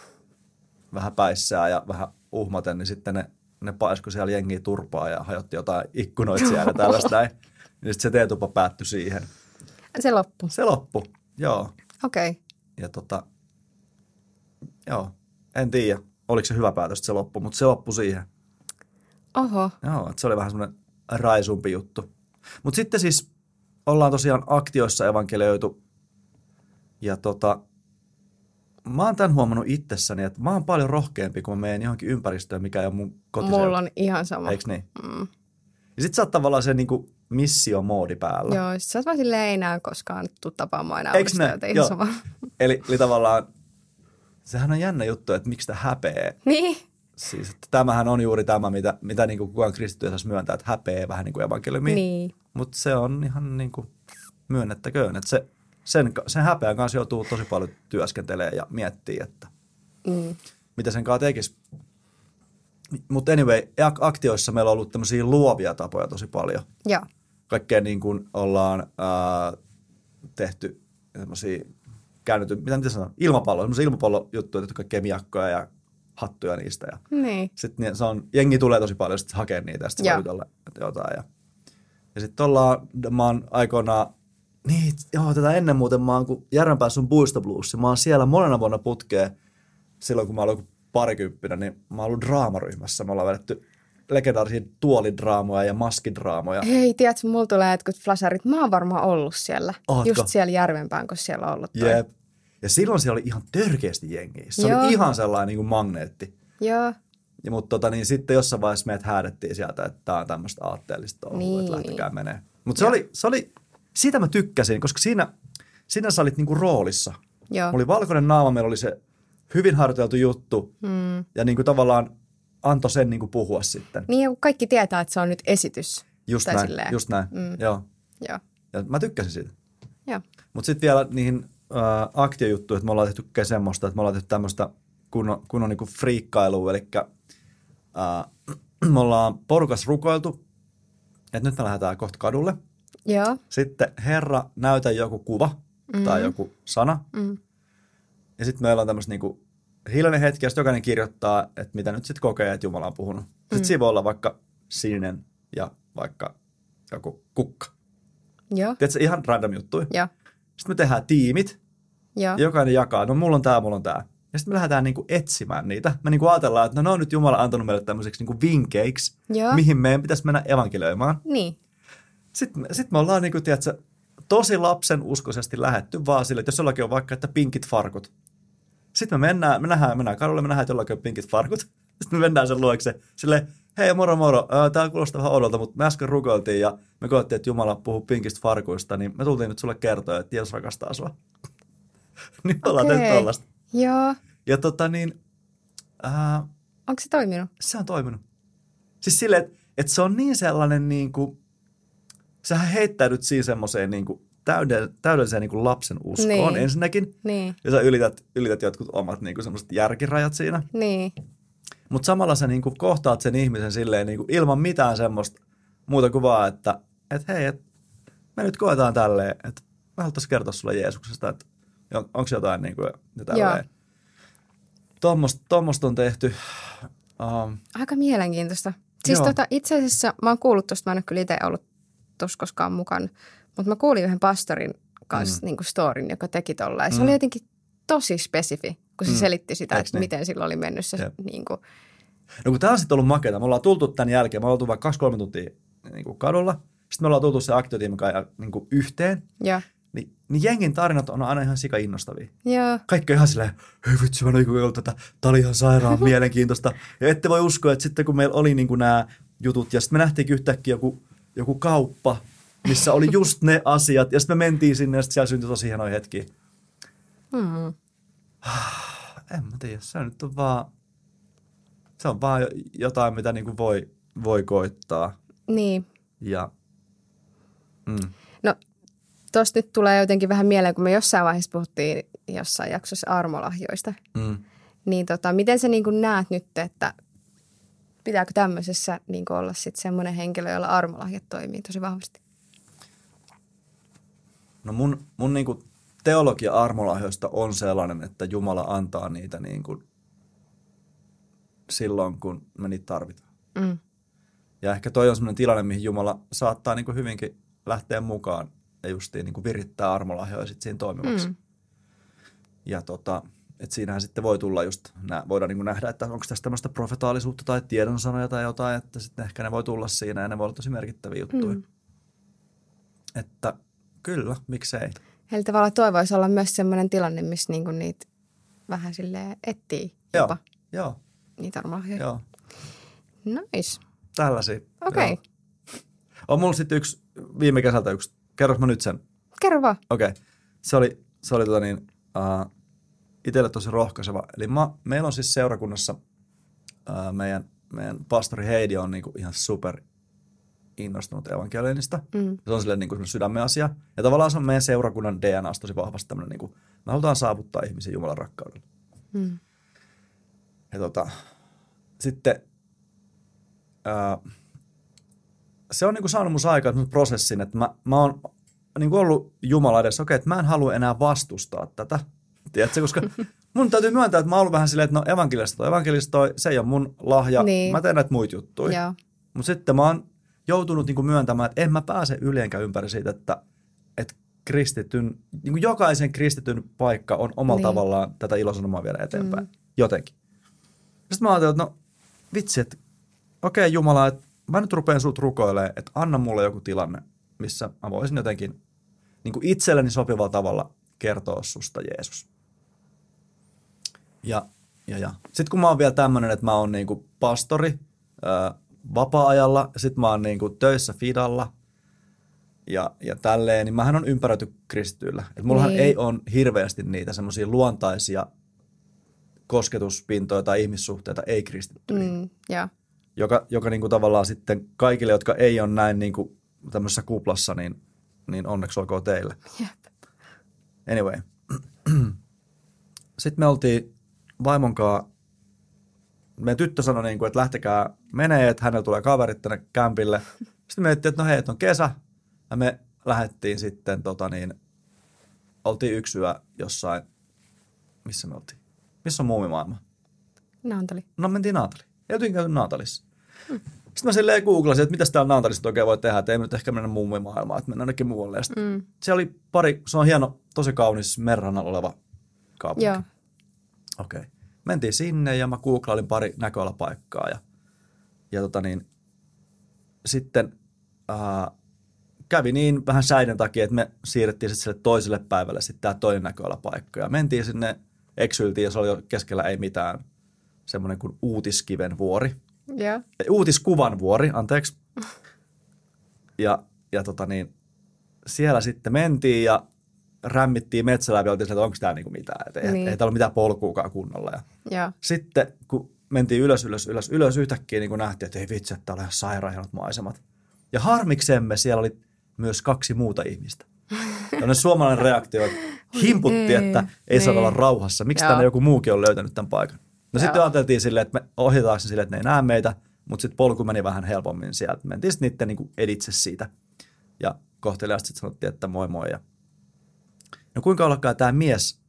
vähän päissään ja vähän uhmaten, niin sitten ne, ne paiskoi siellä jengiä turpaa ja hajotti jotain ikkunoita siellä ja tällaista näin. Niin sitten se teetupa päättyi siihen. Se loppu. Se loppu, joo. Okei. Okay. Ja tota, joo, en tiedä, oliko se hyvä päätös, että se loppu, mutta se loppui siihen. Oho. Joo, että se oli vähän semmoinen raisumpi juttu. Mutta sitten siis ollaan tosiaan aktioissa evankelioitu. Ja tota, mä oon tämän huomannut itsessäni, että mä oon paljon rohkeampi, kun mä menen johonkin ympäristöön, mikä ei ole mun kotiseutu. Mulla on ihan sama. Eiks niin? Mm. Ja sit sä oot tavallaan se niinku missiomoodi päällä. Joo, sit sä oot vaan silleen, ei enää koskaan tuu tapaamaan enää Eiks ne? Joo. sama. Eli, eli tavallaan, sehän on jännä juttu, että miksi sitä häpeä. Niin, Siis, että tämähän on juuri tämä, mitä, mitä niinku kukaan kristitty saisi myöntää, että häpeä vähän niin kuin evankeliumi. niin. Mutta se on ihan niin kuin myönnettäköön, että se, sen, sen häpeän kanssa joutuu tosi paljon työskentelee ja miettii, että Mm. mitä sen kanssa tekisi. Mutta anyway, ak- aktioissa meillä on ollut tämmöisiä luovia tapoja tosi paljon. Joo, Kaikkea niin kuin ollaan ää, tehty tämmöisiä käännyty, mitä mitä sanon, ilmapallo, semmoisia ilmapallojuttuja, tehty kaikkea miakkoja ja hattuja niistä. Ja niin. sitten se on, jengi tulee tosi paljon sit hakea niitä ja sitten voi jutella jotain. Ja, ja sitten ollaan, mä oon aikoinaan, niin, joo, tätä ennen muuten mä oon, kun Järvenpäässä on Buista Blues, mä oon siellä monena vuonna putkeen, silloin kun mä olin parikymppinen, niin mä oon ollut draamaryhmässä. Me ollaan vedetty legendaarisia tuolidraamoja ja maskidraamoja. Hei, tiedätkö, mulla tulee jotkut flasarit. Mä oon varmaan ollut siellä. Ootko? Just siellä Järvenpään, kun siellä on ollut toi. Jep. Ja silloin siellä oli ihan törkeästi jengiä. Se Joo. oli ihan sellainen niin kuin magneetti. Joo, Ja, mutta tota, niin sitten jossain vaiheessa meidät häädettiin sieltä, että tämä on tämmöistä aatteellista touhua, Niin. että lähtekää menee. Mutta se oli, se oli, siitä mä tykkäsin, koska siinä, siinä sä olit niinku roolissa. joo. Oli valkoinen naama, meillä oli se hyvin harjoiteltu juttu Mm. ja niinku tavallaan antoi sen niinku puhua sitten. Niin, kun kaikki tietää, että se on nyt esitys. Just näin, silleen. just näin. Mm. Joo. Joo, Ja mä tykkäsin siitä. joo. Mutta sitten vielä niihin äh, aktiojuttuihin, että me ollaan tehty semmoista, että me ollaan tehty tämmöistä kunnon, kunnon niinku friikkailua, eli äh, me ollaan porukas rukoiltu, että nyt me lähdetään kohta kadulle. Joo, Sitten Herra, näytä joku kuva mm. tai joku sana. mm. Ja sitten meillä on tämmöistä niinku hiljainen hetki, ja jokainen kirjoittaa, että mitä nyt sitten kokee, että Jumala on puhunut. Sitten mm. siinä voi olla vaikka sininen ja vaikka joku kukka. joo, Tiedätkö, ihan random juttuja. joo, Sitten me tehdään tiimit, joo. ja jokainen jakaa, no mulla on tää, mulla on tää. Ja sitten me lähdetään niinku etsimään niitä. Me niinku ajatellaan, että no ne on nyt Jumala antanut meille tämmöiseksi niinku vinkkeiksi, Joo. mihin meidän pitäisi mennä evankelioimaan. Niin, Sitten me, sit me ollaan niinku, tiedätkö, tosi lapsen uskoisesti lähetty vaan sille, että jos jollakin on vaikka, että pinkit farkut. Sitten me mennään, me nähdään, mennään kadulle, me nähdään, että jollakin on pinkit farkut. Sitten me mennään sen luokse sille, hei moro moro, tämä kuulostaa vähän odolta, mutta me äsken rukoiltiin ja me koettiin, että Jumala puhuu pinkistä farkuista, niin me tultiin nyt sulle kertoa, että Jeesus rakastaa sua. niin me ollaan Okei. tehty tollaista. joo. Ja tota niin, ää, Onko se toiminut? se on toiminut. Siis silleen, että, että se on niin sellainen niin kuin, sähän heittäydyt siinä semmoiseen niin kuin täydell, täydelliseen niin kuin lapsen uskoon Niin. ensinnäkin. Niin, Ja sä ylität, ylität jotkut omat niin kuin semmoiset järkirajat siinä. niin, Mutta samalla sä niin kuin kohtaat sen ihmisen silleen niin kuin ilman mitään semmoista muuta kuin vaan, että et hei, et me nyt koetaan tälleen, että mä haluaisin kertoa sulle Jeesuksesta, että onko jotain niin kuin, tälleen. Tuommoista, tuommoista on tehty. Um, aika mielenkiintoista. Siis Joo. tota, itse asiassa mä oon kuullut tuosta, mä en ole kyllä itse ollut tuossa koskaan mukana, mutta mä kuulin yhden pastorin kanssa mm. niin kuin storin, joka teki tolleen. Se Mm. oli jotenkin tosi spesifi, kun se Mm. selitti sitä, Eiks että niin? miten silloin oli mennyt se Jep. niin kuin, No kun tää on sitten ollut makeata. Me ollaan tultu tämän jälkeen, me ollaan oltu vaikka kaksi-kolme tuntia niin kuin kadulla. Sitten me ollaan tultu se aktiotiimin kanssa niin kuin yhteen. ja, Niin, niin jengin tarinat on aina ihan sika innostavia. ja, Kaikki on ihan silleen, hei vitsi, mä en ollut tätä, tää oli ihan sairaan mielenkiintoista. Ja ette voi uskoa, että sitten kun meillä oli niin kuin nämä jutut, ja sitten me nähtiin yhtäkkiä joku, joku kauppa, missä oli just ne asiat, ja sitten me mentiin sinne, ja sitten siellä syntyi tosi hienoja hetkiä. Mm, En mä tiedä, se nyt on vaan, se on vaan jotain, mitä niin kuin voi, voi koittaa. niin. Ja, mm. No, tosta nyt tulee jotenkin vähän mieleen, kun me jossain vaiheessa puhuttiin jossain jaksossa armolahjoista. Mm. Niin tota, miten sä niin kuin näet nyt, että pitääkö tämmöisessä niin kuin olla sitten semmoinen henkilö, jolla armolahjat toimii tosi vahvasti? No mun, mun niin kuin teologia armolahjoista on sellainen, että Jumala antaa niitä niin kuin silloin, kun me niitä tarvitaan. Mm. Ja ehkä toi on sellainen tilanne, mihin Jumala saattaa niin kuin hyvinkin lähteä mukaan ja justiin niin kuin virittää armolahjoja sit siinä toimivaksi. Mm. Ja tota, et siinähän sitten voi tulla just, nä, voidaan niin kuin nähdä, että onko tässä tämmöistä profetaalisuutta tai tiedonsanoja tai jotain, että sitten ehkä ne voi tulla siinä ja ne voi olla tosi merkittäviä juttuja. Mm. Että kyllä, miksei. Eli tavallaan toi voisi olla myös sellainen tilanne, missä niinku niitä vähän sille etsii jopa Joo, joo, niitä armolahjoja. joo. Nice. Tällaisia. Okei. Joo. On mulla sitten yksi, viime kesältä yksi, kerros mä nyt sen. Kerro vaan. Okei. Okay. Se oli, se oli tota niin, uh, itselle tosi rohkaiseva. Eli mä, meillä on siis seurakunnassa uh, meidän, meidän pastori Heidi on niinku ihan super innostunut evankeliumista. Mm. Se on silleen niin kuin sydämen asia. Ja tavallaan se on meidän seurakunnan DNA tosi vahvasti tämmöinen, niin kuin, me halutaan saavuttaa ihmisiä Jumalan rakkaudella. Mm. Ja tota, sitten ää, se on niin kuin saanut mun aikaa semmoisen prosessin, että mä, mä oon niin kuin ollut Jumala edessä, okei, että mä en halua enää vastustaa tätä. Tiedätkö, koska mun täytyy myöntää, että mä oon ollut vähän silleen, että no evankelista toi, evankelista toi, se ei ole mun lahja, Niin. mä teen näitä muita juttuja. Mutta sitten mä oon joutunut niinku myöntämään, että en mä pääse yli enkä ympäri siitä, että, että kristityn, niinku jokaisen kristityn paikka on omalla Niin. niin. tavallaan tätä ilosanomaa viedä eteenpäin. Mm. Jotenkin. Sitten mä ajattelin, että no vitsi, että okei Jumala, että mä nyt rupean sut rukoilemaan, että anna mulle joku tilanne, missä mä voisin jotenkin niin kuin itselleni sopivalla tavalla kertoa susta Jeesus. Ja, ja, ja. Sitten kun mä oon vielä tämmöinen, että mä oon niinku pastori ää, vapaa-ajalla, ja sitten mä oon niinku töissä Fidalla ja, ja tälleen, niin mähän on ympäröity kristityillä. Et mullahan Niin. niin. ei ole hirveästi niitä semmoisia luontaisia kosketuspintoja tai ihmissuhteita ei-kristittyihin Mm. Joo. joka, joka niin kuin tavallaan sitten kaikille, jotka ei ole näin niin kuin tämmöisessä kuplassa, niin, niin onneksi olkoon teille. Jep. Anyway. Sitten me oltiin vaimon kanssa, meidän tyttö sanoi, niin kuin, että lähtekää menee, että hänellä tulee kaverit tänne kämpille. Sitten me mietittiin, että no hei, että on kesä. Ja me lähdettiin sitten, tota niin, oltiin yksi yö jossain, missä me oltiin? Missä on muumimaailma? Naantali. No mentiin Naantaliin. Ei käyty Naatalissa. Sitten mä silleen googlasin, että mitä täällä Naatalissa nyt oikein voi tehdä, että ei me nyt ehkä mennä muumimaailmaan, että mennään jonnekin muualle. Mm. Se oli pari, se on hieno, tosi kaunis merrannalla oleva kaupunki. Joo. Okei. Okay. Mentiin sinne ja mä googlailin pari näköalapaikkaa ja, ja tota niin, sitten äh, kävi niin vähän säiden takia, että me siirrettiin sitten sille toiselle päivälle sitten tämä toinen näköalapaikka ja mentiin sinne, eksyiltiin ja se oli jo keskellä ei mitään, semmoinen kuin Uutiskiven vuori. Ei, Uutiskuvan vuori, anteeksi. Ja, ja tota niin, siellä sitten mentiin ja rämmittiin metsällä ja oltiin, että onko tämä niinku mitään, että ei, Niin. niin. ei täällä ole mitään polkuukaan kunnolla. Ja Joo. sitten kun mentiin ylös, ylös, ylös, ylös yhtäkkiä niin nähtiin, että ei vitsi, että täällä on ihan sairaan maisemat. Ja harmiksemme siellä oli myös kaksi muuta ihmistä. Tällainen suomalainen reaktio, että himputti, ei, että ei saa niin. olla rauhassa. Miksi Joo. tänne joku muukin on löytänyt tämän paikan? No sitten ajateltiin silleen, että me ohjataan silleen, että ne ei näe meitä, mutta sitten polku meni vähän helpommin sieltä. Mentiin sitten niiden niin editse siitä. Ja kohteliaasti sitten sanottiin, että moi moi. Ja... No kuinka ollakaan tämä mies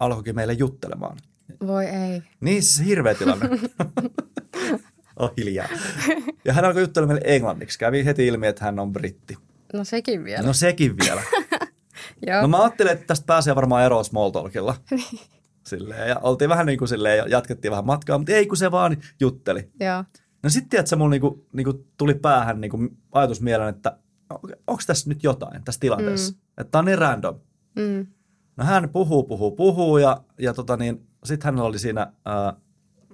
alkoikin meille juttelemaan. Voi ei. Niin, siis hirveä tilanne. oh, hiljaa. Ja hän alkoi juttelemaan meille englanniksi. Kävi heti ilmi, että hän on britti. No sekin vielä. No sekin vielä. Joo. No mä ajattelin, että tästä pääsee varmaan eroon small talkilla. Silleen, ja oltiin vähän niin kuin silleen, ja jatkettiin vähän matkaa, mutta ei kun se vaan jutteli. Joo. No sitten tiedätkö, mulla niinku, niinku tuli päähän niinku ajatus mieleen, että onko tässä nyt jotain tässä tilanteessa. Mm. Että tää on niin random. Mm. No hän puhuu, puhuu, puhuu ja, ja tota niin, sitten hänellä oli siinä ää,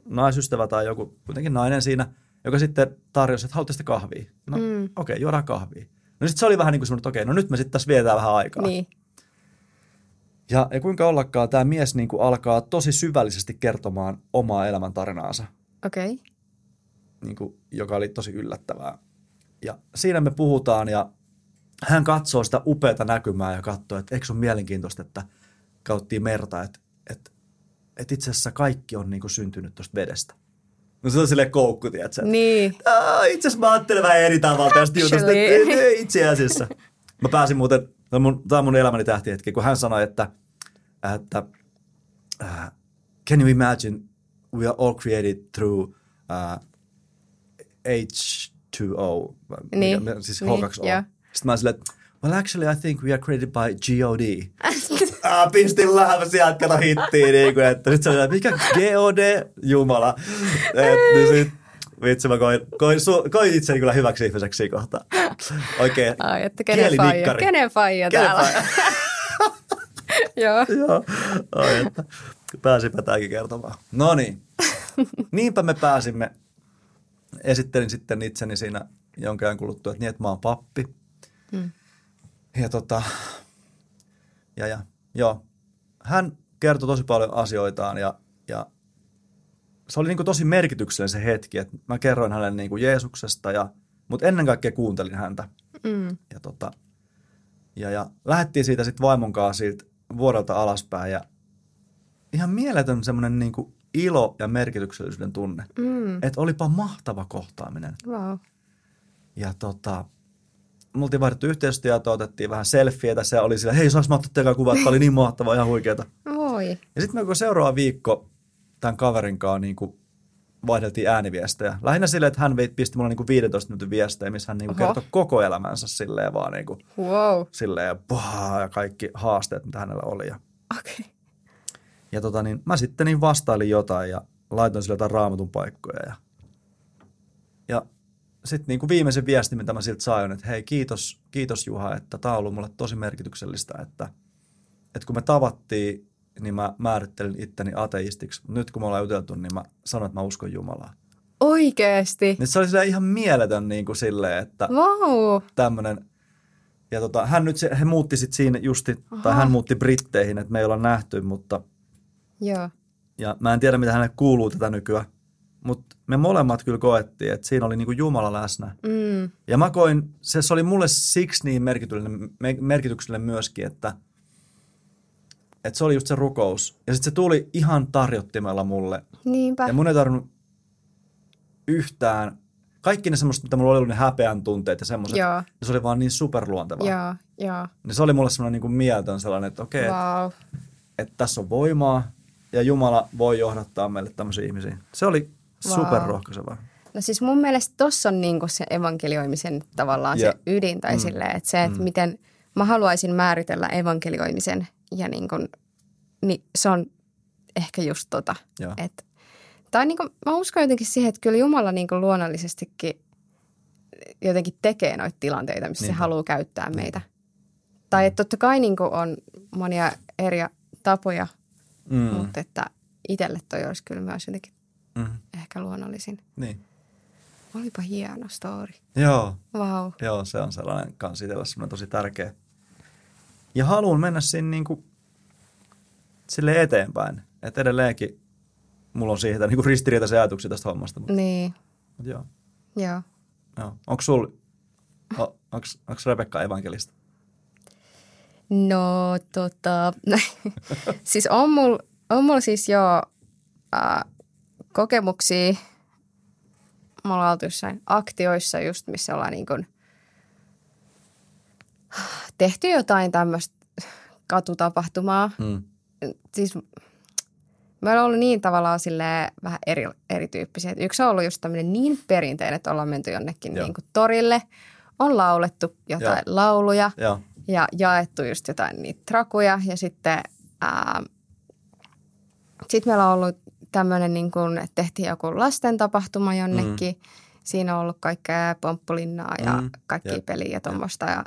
naisystävä tai joku kuitenkin nainen siinä, joka sitten tarjosi, että haluatte kahvia. No Mm. okei, okay, juodaan kahvia. No sitten se oli vähän niin kuin semmoinen, että okei, no nyt me sitten tässä vietään vähän aikaa. Niin. Ja, ja kuinka ollakaan tämä mies niin kuin alkaa tosi syvällisesti kertomaan omaa elämäntarinaansa, Okei. Okay. niin kuin, joka oli tosi yllättävää. Ja siinä me puhutaan ja hän katsoo sitä upeata näkymää ja katsoo, että eikö se ole mielenkiintoista, että kauttiin merta, että, että, että itse asiassa kaikki on niin kuin syntynyt tuosta vedestä. No se on silleen koukku, tiedätkö? Niin. Itse asiassa mä ajattelen vähän eri tavalla tästä jutusta. Itse asiassa. Mä pääsin muuten, tämä on mun, on mun elämäni tähtihetki, kun hän sanoi, että, että uh, can you imagine we are all created through uh, H2O, Niin, mikä, siis niin, H2O. joo. Sitten mä olin silleen, well actually I think we are created by G.O.D. ah, pistin lähmä sieltä, kato hittiin, niin kuin, että nyt se oli, mikä G.O.D. Jumala. Et, niin sit, Vitsi, mä koin, koin, su, koin itseni kyllä hyväksi ihmiseksi siinä kohtaa. Oikein Ai, että kenen faija, kenen faija täällä. Faija? Joo. Joo. Ai, että pääsipä tämäkin kertomaan. No niin. Niinpä me pääsimme. Esittelin sitten itseni siinä jonkin ajan kuluttua, että niin, että mä oon pappi. Hmm. Ja tota, ja, ja joo, hän kertoi tosi paljon asioitaan ja, ja se oli niin kuin tosi merkityksellinen se hetki, että mä kerroin hänelle niin kuin Jeesuksesta, ja, mutta ennen kaikkea kuuntelin häntä. Mm. Ja, tota, ja, ja lähdettiin siitä sitten vaimon kanssa siitä vuodelta alaspäin ja ihan mieletön semmoinen niin kuin ilo ja merkityksellisyyden tunne. Mm. Että olipa mahtava kohtaaminen. Wow. Ja tota, me oltiin vaihdettu yhteistyötä, otettiin vähän selfieitä. Se oli sillä, hei saanko mä ottaa teidän kuvat? Oli niin mahtavaa, ihan huikeeta. Voi. Ja sitten me seuraava viikko tämän kaverin kanssa niin kuin vaihdeltiin ääniviestejä. Lähinnä silleen, että hän pisti mulle niin 15 minuutin viestejä, missä hän niin kertoi koko elämänsä silleen vaan niin kuin, wow. silleen, bah, ja kaikki haasteet, mitä hänellä oli. Ja, okay. ja tota, niin, mä sitten niin vastailin jotain ja laitoin sille jotain raamatun paikkoja. Ja, ja sitten niin kuin viimeisen viestin, mitä mä siltä sain, että hei kiitos, kiitos Juha, että tämä on ollut mulle tosi merkityksellistä, että, että kun me tavattiin niin mä määrittelin itteni ateistiksi. Nyt kun me ollaan juteltu, niin mä sanon, että mä uskon Jumalaa. Oikeesti? Niin se oli ihan mieletön niin kuin silleen, että wow. tämmöinen. Ja tota, hän nyt, he muutti sitten siinä justi, Aha. tai hän muutti Britteihin, että me ei olla nähty, mutta... Joo. Ja mä en tiedä, mitä hänelle kuuluu tätä nykyään. Mutta me molemmat kyllä koettiin, että siinä oli niinku Jumala läsnä. Mm. Ja mä koin, se, se oli mulle siksi niin merkityksellinen, merkityksellinen myöskin, että – että se oli just se rukous. Ja sitten se tuli ihan tarjottimella mulle. Niinpä. Ja mun ei tarvinnut yhtään, kaikki ne semmoista, mitä mulla oli ollut ne häpeän tunteet ja semmoiset, se oli vaan niin superluontevaa. Joo, joo. Niin se oli mulle semmoinen niin kuin mieltön sellainen, että okei, wow. että, että tässä on voimaa ja Jumala voi johdattaa meille tämmöisiä ihmisiä. Se oli wow. superrohkaisevaa. No siis mun mielestä tossa on niinku se evankelioimisen tavallaan yeah. se ydin tai mm. silleen, että se, että mm. miten mä haluaisin määritellä evankelioimisen ja niin kuin, niin se on ehkä just tota. Että, tai niin kuin, mä uskon jotenkin siihen, että kyllä Jumala niin kuin luonnollisestikin jotenkin tekee noita tilanteita, missä niin. se haluaa käyttää meitä. Tai että totta kai niin kuin on monia eri tapoja, mm. mutta että itselle toi olisi kyllä myös jotenkin mm. ehkä luonnollisin. Niin. Olipa hieno story. Joo. Wow. Joo, se on sellainen kans itsellä semmoinen tosi tärkeä ja haluan mennä sinne niin kuin, sille eteenpäin. Että edelleenkin mulla on siitä niin ristiriitaisia ajatuksia tästä hommasta. Mutta, niin. Mutta joo. Joo. joo. Onko sul, onko Rebekka evankelista? No tota, siis on mulla on mul siis jo äh, kokemuksia. Me ollaan oltu jossain aktioissa just, missä ollaan niin kuin tehty jotain tämmöistä katutapahtumaa. Mm. Siis me ollaan ollut niin tavallaan sille vähän eri, erityyppisiä. Yksi on ollut just tämmöinen niin perinteinen, että ollaan menty jonnekin niin kuin torille. On laulettu jotain Joo. lauluja Joo. ja jaettu just jotain niitä trakuja. Ja sitten sitten meillä on ollut tämmöinen, niin kuin, että tehtiin joku lasten tapahtuma jonnekin. Mm. Siinä on ollut kaikkea pomppulinnaa ja mm. kaikkia peliä ja tuommoista. Ja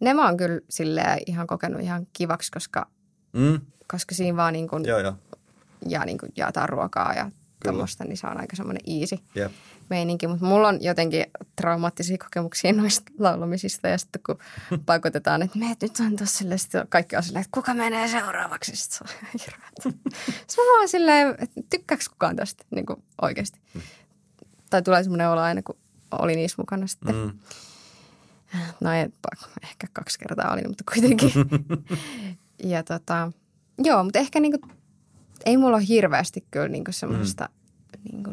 ne mä oon kyllä silleen ihan kokenut ihan kivaksi, koska, mm. koska siinä vaan niin kuin, joo, joo. ja niin kuin jaetaan ruokaa ja tämmöistä, niin se on aika semmoinen easy yep. Meininki. Mutta mulla on jotenkin traumaattisia kokemuksia noista laulamisista ja sitten kun paikotetaan, että meet nyt on tuossa silleen, sitten kaikki on silleen, että kuka menee seuraavaksi, sitten se on hirveä. Sitten mä silleen, että tykkääkö kukaan tästä niin kuin oikeasti. Mm. Tai tulee semmoinen olo aina, kun oli niissä mukana sitten. Mm. No ei, ehkä kaksi kertaa olin, mutta kuitenkin. ja tota, joo, mutta ehkä niinku, ei mulla ole hirveästi kyllä niinku semmoista, mm. niinku,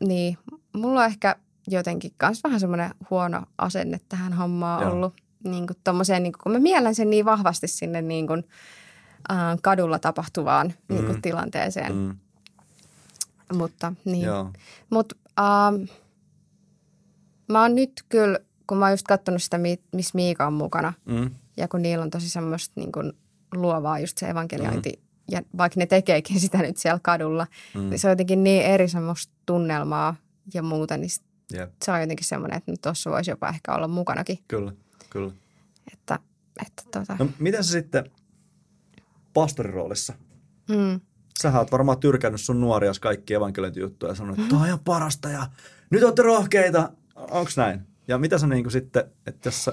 niin, mulla on ehkä jotenkin myös vähän semmoinen huono asenne tähän hommaan joo. ollut. Niinku tommoseen, niinku, kun mä miellän sen niin vahvasti sinne niinku, äh, kadulla tapahtuvaan mm. niinku, tilanteeseen. Mm. Mutta niin. Mutta äh, Mä oon nyt kyllä, kun mä oon just katsonut sitä, missä Miika on mukana, mm. ja kun niillä on tosi semmoista niin kuin luovaa just se evankeliointi, mm. ja vaikka ne tekeekin sitä nyt siellä kadulla, mm. niin se on jotenkin niin eri semmoista tunnelmaa ja muuta, niin Jep. se on jotenkin semmoinen, että tuossa voisi jopa ehkä olla mukanakin. Kyllä, kyllä. Että, että tota, No miten se sitten pastoriroolissa? mm, Sähän oot varmaan tyrkännyt sun nuoria kaikki evankeliointijuttuja ja sanonut, että toi on ihan parasta ja nyt olette rohkeita. Onks näin? Ja mitä sä niinku sitten, että jos sä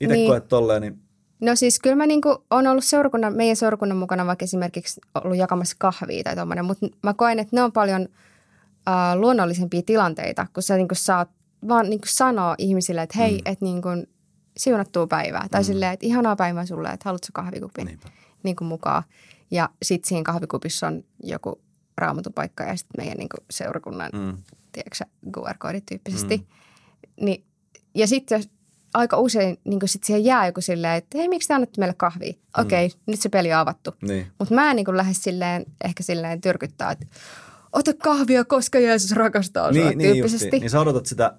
itse Niin. koet tolleen, niin No siis kyllä mä niinku on ollut seurakunnan, meidän seurakunnan mukana vaikka esimerkiksi ollut jakamassa kahvia tai tommoinen, mutta mä koen, että ne on paljon äh, luonnollisempia tilanteita, kun sä niinku saat vaan niinku sanoa ihmisille, että hei, mm. että niinku siunattua päivää. Tai mm. silleen, että ihanaa päivää sulle, että haluatko kahvikupin Niinpä. niinku mukaan. Ja sitten siinä kahvikupissa on joku raamatupaikka ja sitten meidän niinku seurakunnan mm, tiedätkö QR-koodit tyyppisesti. Mm. Niin, ja sitten aika usein niin sit siihen jää joku silleen, että hei, miksi te annatte meille kahvia? Okei, okay, nyt se peli on avattu. niin. Mutta mä en niin lähde silleen, ehkä silleen tyrkyttää, että ota kahvia, koska Jeesus rakastaa sua Niin, niin, tyyppisesti. justiin. niin sä odotat sitä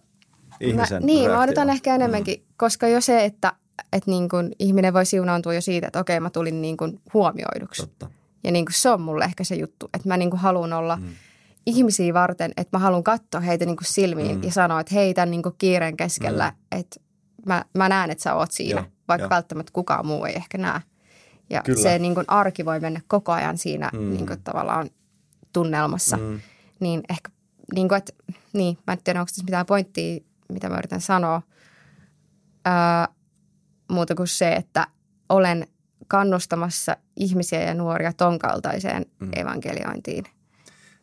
ihmisen mä, Niin, mä reaktiota. odotan ehkä enemmänkin, mm. koska jo se, että, että niin kun ihminen voi siunaantua jo siitä, että okei, mä tulin niin kun huomioiduksi. Totta. Ja niin kuin se on mulle ehkä se juttu, että mä niin kuin haluan olla mm. ihmisiä varten, että mä haluan katsoa heitä niin kuin silmiin mm. ja sanoa, että hei, tämän niin kuin kiireen keskellä, mm. että mä, mä näen, että sä oot siinä, Joo, vaikka joo. välttämättä kukaan muu ei ehkä näe. Ja Kyllä. se niin kuin arki voi mennä koko ajan siinä mm. niin kuin tavallaan tunnelmassa. Mm. Niin ehkä, niin kuin, että, niin, mä en tiedä, onko tässä mitään pointtia, mitä mä yritän sanoa. Ää, muuta kuin se, että olen kannustamassa ihmisiä ja nuoria ton kaltaiseen mm. evankeliointiin.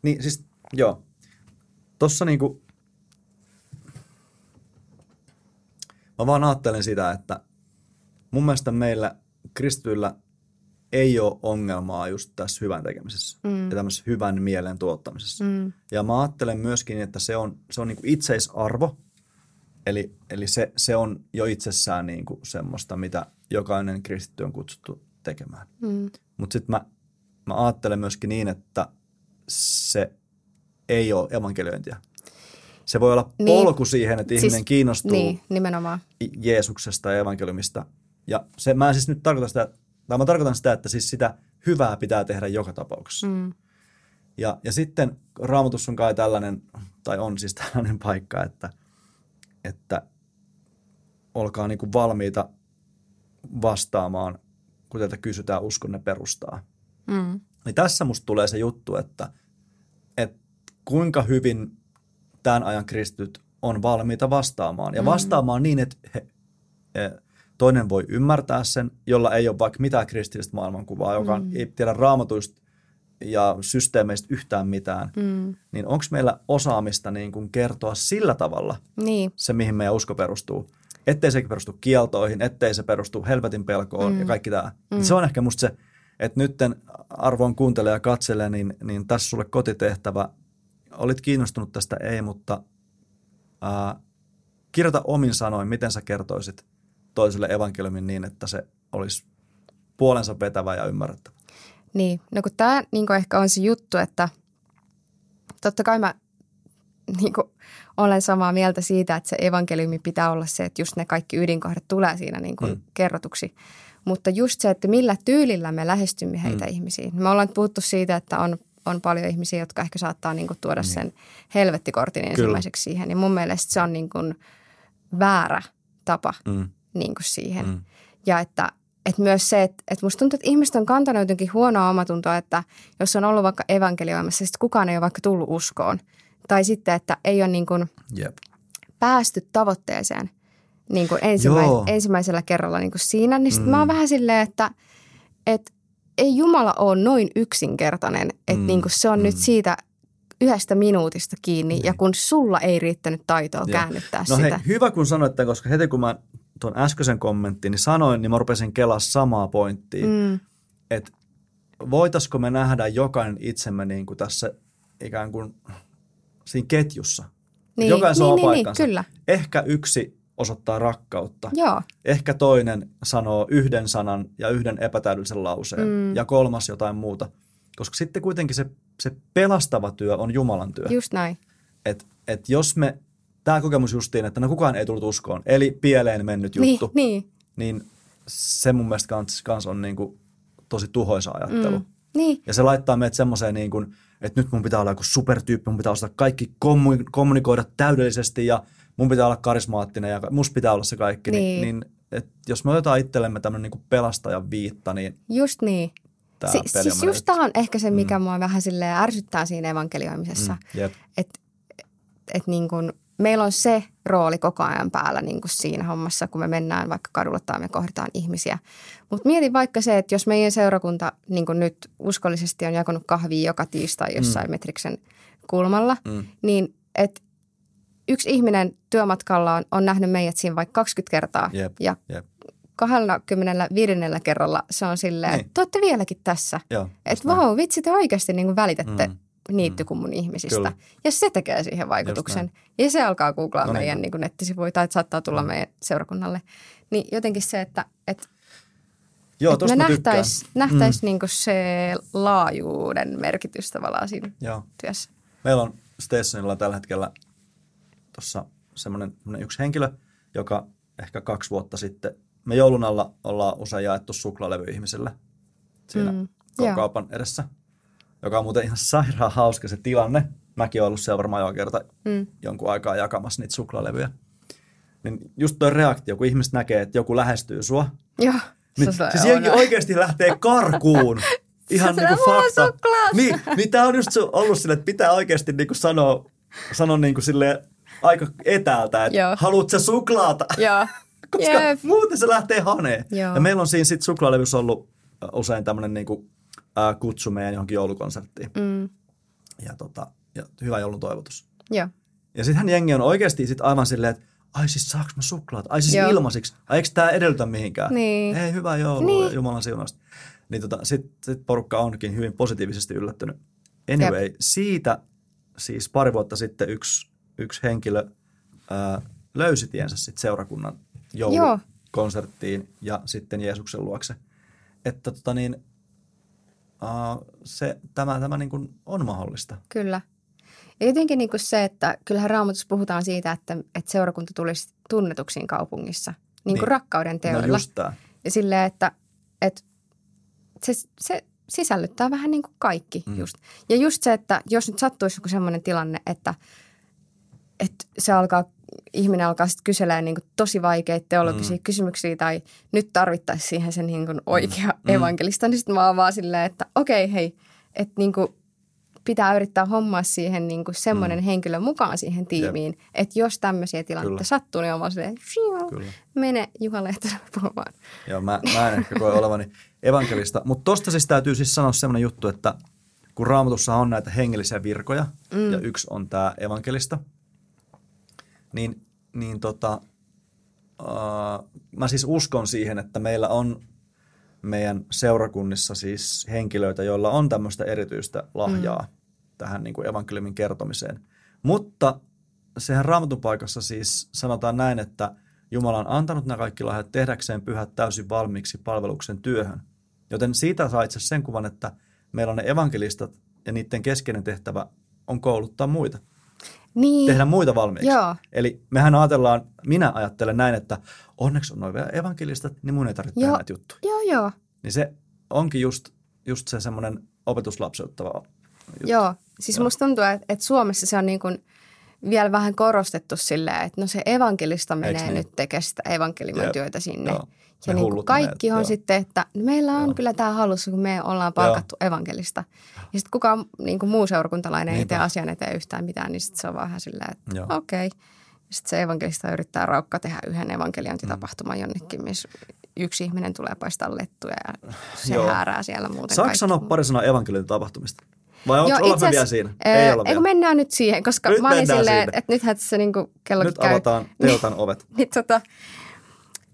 Niin siis, joo. Tossa niinku, mä vaan ajattelen sitä, että mun mielestä meillä kristityillä ei ole ongelmaa just tässä hyvän tekemisessä mm. ja tämmöisessä hyvän mielen tuottamisessa. Mm. Ja mä ajattelen myöskin, että se on, se on niinku itseisarvo, eli, eli se, se on jo itsessään niinku semmoista, mitä jokainen kristitty on kutsuttu tekemään. Mm. Mutta sitten mä, mä ajattelen myöskin niin, että se ei ole evankeliointia. Se voi olla Niin. polku siihen, että ihminen Siis- kiinnostuu Niin, nimenomaan. Jeesuksesta ja evankeliumista. Ja se, mä en siis nyt tarkoitan sitä, tai mä tarkoitan sitä, että siis sitä hyvää pitää tehdä joka tapauksessa. Mm. Ja, ja sitten raamatussa on kai tällainen, tai on siis tällainen paikka, että, että olkaa niin kuin valmiita vastaamaan, kun teiltä kysytään uskonne perustaa. Mm. Niin tässä musta tulee se juttu, että, että kuinka hyvin tämän ajan kristityt on valmiita vastaamaan. Ja vastaamaan niin, että he, he, toinen voi ymmärtää sen, jolla ei ole vaikka mitään kristillistä maailmankuvaa, joka mm. ei tiedä raamatuista ja systeemeistä yhtään mitään. Mm. Niin onko meillä osaamista niin kuin kertoa sillä tavalla Niin, se, mihin meidän usko perustuu? Ettei se perustu kieltoihin, ettei se perustu helvetin pelkoon mm. ja kaikki tämä. Mm. Se on ehkä musta se, että nytten arvon kuuntelee ja katselee, niin, niin tässä sulle kotitehtävä. Olit kiinnostunut tästä, ei, mutta ää, kirjoita omin sanoin, miten sä kertoisit toiselle evankeliumin niin, että se olisi puolensa vetävä ja ymmärrettävä. niin. No kun tämä niin ehkä on se juttu, että totta kai mä niin olen samaa mieltä siitä, että se evankeliumi pitää olla se, että just ne kaikki ydinkohdat tulee siinä niin kuin Mm. kerrotuksi. Mutta just se, että millä tyylillä me lähestymme heitä mm. ihmisiin. Me ollaan puhuttu siitä, että on, on paljon ihmisiä, jotka ehkä saattaa niin kuin tuoda niin. sen helvettikortin ensimmäiseksi siihen. Ja mun mielestä se on niin kuin väärä tapa Mm. Niin kuin siihen. Mm. Mm. Ja että, että myös se, että, että musta tuntuu, että ihmiset on kantanut jotenkin huonoa omatuntoa, että jos on ollut vaikka evankelioimassa, sitten kukaan ei ole vaikka tullut uskoon. Tai sitten, että ei ole niin kuin Jep. päästy tavoitteeseen niin kuin ensimmäis- ensimmäisellä kerralla niin kuin siinä. Niin sitten mm. mä oon vähän silleen, että, että ei Jumala ole noin yksinkertainen, että Mm. niin kuin se on Mm. nyt siitä yhdestä minuutista kiinni. Ja kun sulla ei riittänyt taitoa Joo. käännyttää No sitä. hei, hyvä kun sanoit tämän, koska heti kun mä tuon äskeisen kommentin niin sanoin, niin mä rupesin kelaa samaa pointtia, mm. Että voitaisiko me nähdä jokainen itsemme niin kuin tässä ikään kuin siinä ketjussa. Niin, Jokainen niin, niin, niin, paikkansa. kyllä. Ehkä yksi osoittaa rakkautta. Joo, Ehkä toinen sanoo yhden sanan ja yhden epätäydellisen lauseen Mm. ja kolmas jotain muuta. Koska sitten kuitenkin se, se pelastava työ on Jumalan työ. just näin. että et jos me, tämä kokemus justiin, että no kukaan ei tullut uskoon, eli pieleen mennyt Niin, juttu, niin, niin se mun mielestä kans, kans on niinku tosi tuhoisa ajattelu. mm, niin, Ja se laittaa meidät semmoiseen, niin kuin, että nyt mun pitää olla joku supertyyppi, mun pitää osata kaikki kommu- kommunikoida täydellisesti ja mun pitää olla karismaattinen ja musta pitää olla se kaikki. Niin, niin, niin et jos me otetaan itsellemme tämmöinen niin pelastajan viitta, niin Just niin. Si- siis just tämä on ehkä se, mikä mm. mua vähän sille ärsyttää siinä evankelioimisessa. Mm, yep. Että et niin kuin meillä on se rooli koko ajan päällä niin kuin siinä hommassa, kun me mennään vaikka kadulla tai me kohdataan ihmisiä. Mutta mietin vaikka se, että jos meidän seurakunta niin kuin nyt uskollisesti on jakanut kahvia joka tiistai jossain mm. Metriksen kulmalla, mm. niin että yksi ihminen työmatkalla on, on nähnyt meidät siinä vaikka 20 kertaa yep, ja yep. 25 kerralla se on silleen, niin. että te olette vieläkin tässä. Että vau, wow, vitsi te oikeasti niin kuin välitätte mm niittykummun mm. ihmisistä. Kyllä. Ja se tekee siihen vaikutuksen. Ja se alkaa googlaa no niin. meidän niin kuin nettisivuja tai saattaa tulla mm. meidän seurakunnalle. Niin jotenkin se, että, että Joo, että me nähtäisiin nähtäis mm. niin se laajuuden merkitys tavallaan siinä Joo. työssä. Meillä on Stetsonilla tällä hetkellä tuossa semmoinen yksi henkilö, joka ehkä kaksi vuotta sitten, me joulun alla ollaan usein jaettu suklaalevy ihmisille siinä mm. kaupan edessä – joka on muuten ihan sairaan hauska se tilanne. Mäkin olen ollut siellä varmaan jo kerta mm. jonkun aikaa jakamassa niitä suklaalevyjä. Niin just tuo reaktio, kun ihmiset näkee, että joku lähestyy sua. Joo. Niin, se siis jengi oikeasti lähtee karkuun. Ihan niin kuin fakta. Niin, niin tämä on just ollut sille, että pitää oikeasti niin kuin sanoa, sanoa niin kuin sille aika etäältä, että Joo. haluat sä suklaata? Joo. Koska Jep. muuten se lähtee haneen. Joo. Ja meillä on siinä sitten suklaalevyssä ollut usein tämmöinen niin kuin ää, kutsu meidän johonkin joulukonserttiin. Mm. Ja, tota, ja hyvä joulun toivotus. Joo. Ja sittenhän jengi on oikeasti sit aivan silleen, että ai siis saaks mä suklaat? Ai siis Joo. ilmaisiksi? Ai eikö tää edellytä mihinkään? Niin. Ei, hyvä joulu niin. Jumalan siunausta. Niin tota, sit, sit porukka onkin hyvin positiivisesti yllättynyt. Anyway, Jep. siitä siis pari vuotta sitten yksi, yksi henkilö ää, löysi tiensä sit seurakunnan joulukonserttiin ja sitten Jeesuksen luokse. Että tota niin, se, tämä, tämä niin kuin on mahdollista. Kyllä. Ja jotenkin niin kuin se, että kyllähän raamatussa puhutaan siitä, että, että seurakunta tulisi tunnetuksiin kaupungissa niin kuin niin. rakkauden teoilla. No just tämä. Ja silleen, että, että se, se sisällyttää vähän niin kuin kaikki mm. just. Ja just se, että jos nyt sattuisi joku semmoinen tilanne, että, että se alkaa ihminen alkaa sitten kyselemään niin tosi vaikeita teologisia mm. kysymyksiä tai nyt tarvittaisiin siihen sen niin kuin oikea mm. evankelista, niin sitten mä oon vaan silleen, että okei hei, että niin kuin pitää yrittää hommaa siihen niin kuin semmoinen mm. henkilö mukaan siihen tiimiin, Jep. että jos tämmöisiä tilanteita sattuu, niin on vaan silleen, mene Juha Lehtonen puhumaan. Joo, mä, mä en ehkä koe olevani evankelista, mutta tosta siis täytyy siis sanoa semmoinen juttu, että kun raamatussa on näitä hengellisiä virkoja mm. ja yksi on tämä evankelista – niin, niin tota, uh, mä siis uskon siihen, että meillä on meidän seurakunnissa siis henkilöitä, joilla on tämmöistä erityistä lahjaa mm. tähän niin kuin evankeliumin kertomiseen. Mutta sehän raamatun paikassa siis sanotaan näin, että Jumala on antanut nämä kaikki lahjat tehdäkseen pyhät täysin valmiiksi palveluksen työhön. Joten siitä saa itse sen kuvan, että meillä on ne evankelistat ja niiden keskeinen tehtävä on kouluttaa muita niin. tehdä muita valmiiksi. Joo. Eli mehän ajatellaan, minä ajattelen näin, että onneksi on noin evankelistat, niin mun ei tarvitse tehdä näitä juttuja. Joo, joo. Niin se onkin just, just se semmoinen opetuslapseuttava juttu. Joo, siis joo. musta tuntuu, että, että Suomessa se on niin kuin vielä vähän korostettu silleen, että no se evankelista menee niin? nyt tekemään sitä evankelimoityötä sinne. Joo. Ja niin kuin kaikki menet, on joo. sitten, että no meillä on joo. kyllä tämä halussa, kun me ollaan palkattu joo. evankelista. Ja sitten kukaan niin kuin muu seurakuntalainen ei tee asian eteen yhtään mitään, niin sitten se on vähän silleen, että okei. Okay. Sitten se evankelista yrittää raukka tehdä yhden evankeliointitapahtuman mm. jonnekin, missä yksi ihminen tulee paistaa lettuja ja se Joo. häärää siellä muuten. Saanko sanoa pari sanaa evankeliointitapahtumista? Vai onko olla vielä siinä? Ää, ei olla vielä. mennään nyt siihen, koska nyt mä olin silleen, että nythän se niin kello Nyt käy. avataan teotan ovet. niin, tota,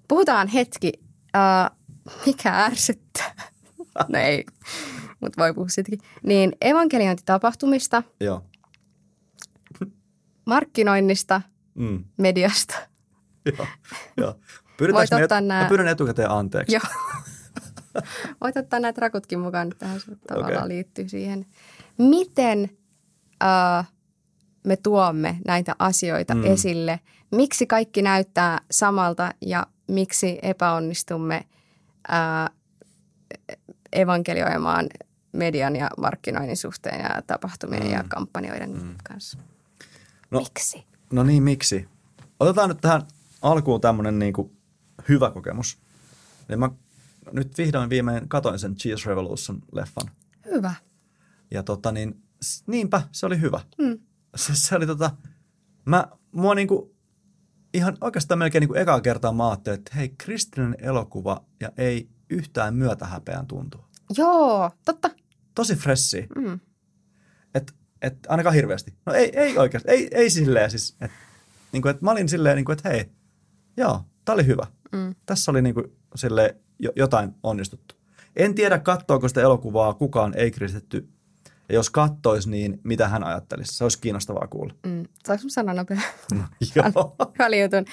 puhutaan hetki, uh, mikä ärsyttää. no ei, mutta voi puhua sittenkin. Niin evankeliointitapahtumista, Joo. markkinoinnista, mm. mediasta. joo, joo. Voit ottaa nämä... Mä pyydän etukäteen anteeksi. Joo. Voit ottaa näitä rakutkin mukaan, tähän tavallaan okay. liittyy siihen. Miten uh, me tuomme näitä asioita mm. esille? Miksi kaikki näyttää samalta ja miksi epäonnistumme uh, evankelioimaan median ja markkinoinnin suhteen ja tapahtumien Mm. ja kampanjoiden kanssa. No, Miksi? no niin, miksi? Otetaan nyt tähän alkuun tämmöinen niinku hyvä kokemus. Eli mä nyt vihdoin viimein katoin sen Cheese Revolution-leffan. Hyvä. Ja tota niin, niinpä, se oli hyvä. Mm. Se, se oli tota, mä, mua niinku, ihan oikeastaan melkein niinku ekaa kertaa mä ajattelin, että hei, kristillinen elokuva ja ei yhtään myötähäpeän tuntua. Joo, totta. Tosi fressi. Mm. Et, et ainakaan hirveästi. No ei, ei oikeasti, ei, ei silleen siis. Et, niinku, et mä olin silleen, niinku, että hei, joo, tää oli hyvä. Mm. Tässä oli niinku, silleen, jo, jotain onnistuttu. En tiedä, kattoako sitä elokuvaa kukaan ei-kristitty. Ja jos kattois, niin mitä hän ajattelisi. Se olisi kiinnostavaa kuulla. Mm. Saanko sanoa nopea? Joo. välijutun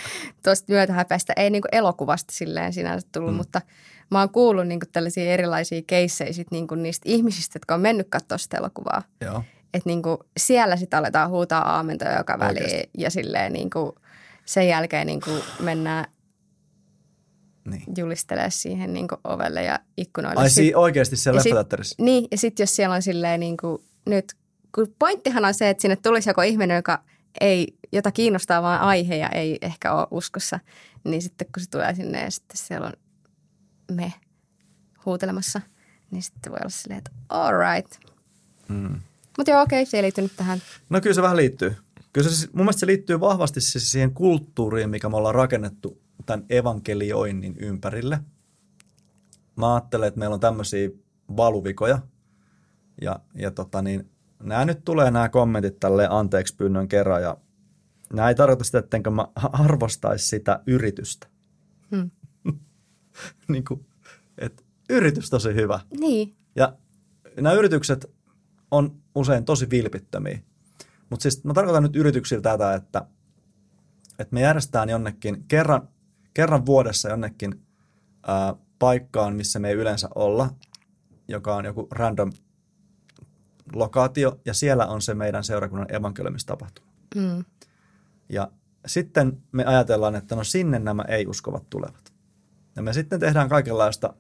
tuosta myötähäpeästä. Ei niinku elokuvasta silleen sinänsä tullut, Mm. mutta mä oon kuullut niinku tällaisia erilaisia keissejä sit niinku niistä ihmisistä, jotka on mennyt katsoa sitä elokuvaa. Joo. Että niinku siellä sitten aletaan huutaa aamentoja joka väliin ja silleen niinku sen jälkeen niinku mennään Niin. julistelemaan siihen niinku ovelle ja ikkunoille. Ai si- oikeasti siellä leffateatterissa? Niin, ja sitten jos siellä on silleen niin kuin nyt, kun pointtihan on se, että sinne tulisi joku ihminen, joka ei, jota kiinnostaa vaan aihe ja ei ehkä ole uskossa, niin sitten kun se tulee sinne ja sitten siellä on me huutelemassa, niin sitten voi olla silleen, että all right. Mm. Mutta joo, okei, se ei liity nyt tähän. No kyllä se vähän liittyy. Kyllä se, siis- mun mielestä se liittyy vahvasti siis siihen kulttuuriin, mikä me ollaan rakennettu tämän evankelioinnin ympärille. Mä ajattelen, että meillä on tämmöisiä valuvikoja. Ja, ja tota niin, nämä nyt tulee nämä kommentit tälle anteeksi pyynnön kerran. Ja nämä ei tarkoita sitä, ettenkö mä arvostaisi sitä yritystä. Hmm. niin kuin, että yritys tosi hyvä. Niin, Ja nämä yritykset on usein tosi vilpittömiä. Mutta siis mä tarkoitan nyt yrityksiltä tätä, että, että me järjestetään jonnekin kerran, kerran vuodessa jonnekin ää, paikkaan, missä me ei yleensä olla, joka on joku random lokaatio, ja siellä on se meidän seurakunnan evankeliumistapahtuma. mm, Ja sitten me ajatellaan, että no sinne nämä ei-uskovat tulevat. Ja me sitten tehdään kaikenlaista,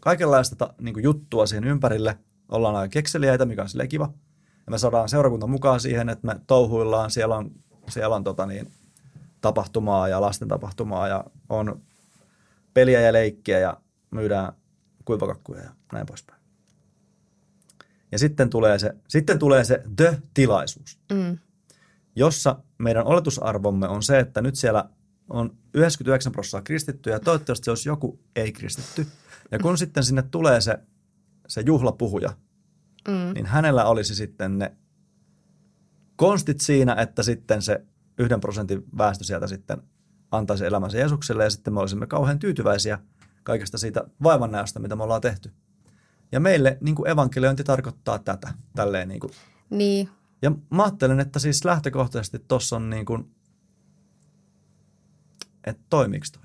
kaikenlaista ta, niin juttua siihen ympärille. Ollaan aika kekseliäitä, mikä on sille kiva. Ja me saadaan seurakunta mukaan siihen, että me touhuillaan. Siellä on, siellä on tota niin, tapahtumaa ja lasten tapahtumaa ja on peliä ja leikkiä ja myydään kuivakakkuja ja näin poispäin. Ja sitten tulee se, sitten tulee se the-tilaisuus mm, jossa meidän oletusarvomme on se, että nyt siellä on 99 prosenttia kristittyjä ja toivottavasti se olisi joku ei-kristitty. Ja kun sitten sinne tulee se, se juhlapuhuja, mm, niin hänellä olisi sitten ne konstit siinä, että sitten se yhden prosentin väestö sieltä sitten antaisi elämänsä Jeesukselle ja sitten me olisimme kauhean tyytyväisiä kaikesta siitä vaivannäöstä, mitä me ollaan tehty. Ja meille niin kuin evankeliointi tarkoittaa tätä, tälleen niin kuin niin, ja mä ajattelen, että siis lähtökohtaisesti tuossa on niin kuin, että toimiiko toi?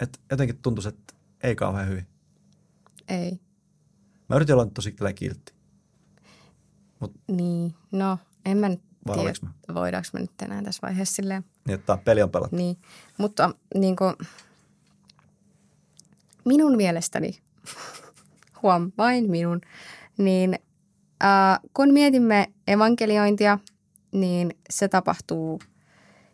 Että jotenkin tuntuisi, että ei kauhean hyvin. ei. Mä yritin olla tosi kiltti. Niin, no, en mä nyt Vai tiedä, voidaanko me nyt enää tässä vaiheessa silleen Niin, että peli on pelattu. Niin, mutta niin kuin, minun mielestäni, huom, vain minun, niin äh, kun mietimme evankeliointia, niin se tapahtuu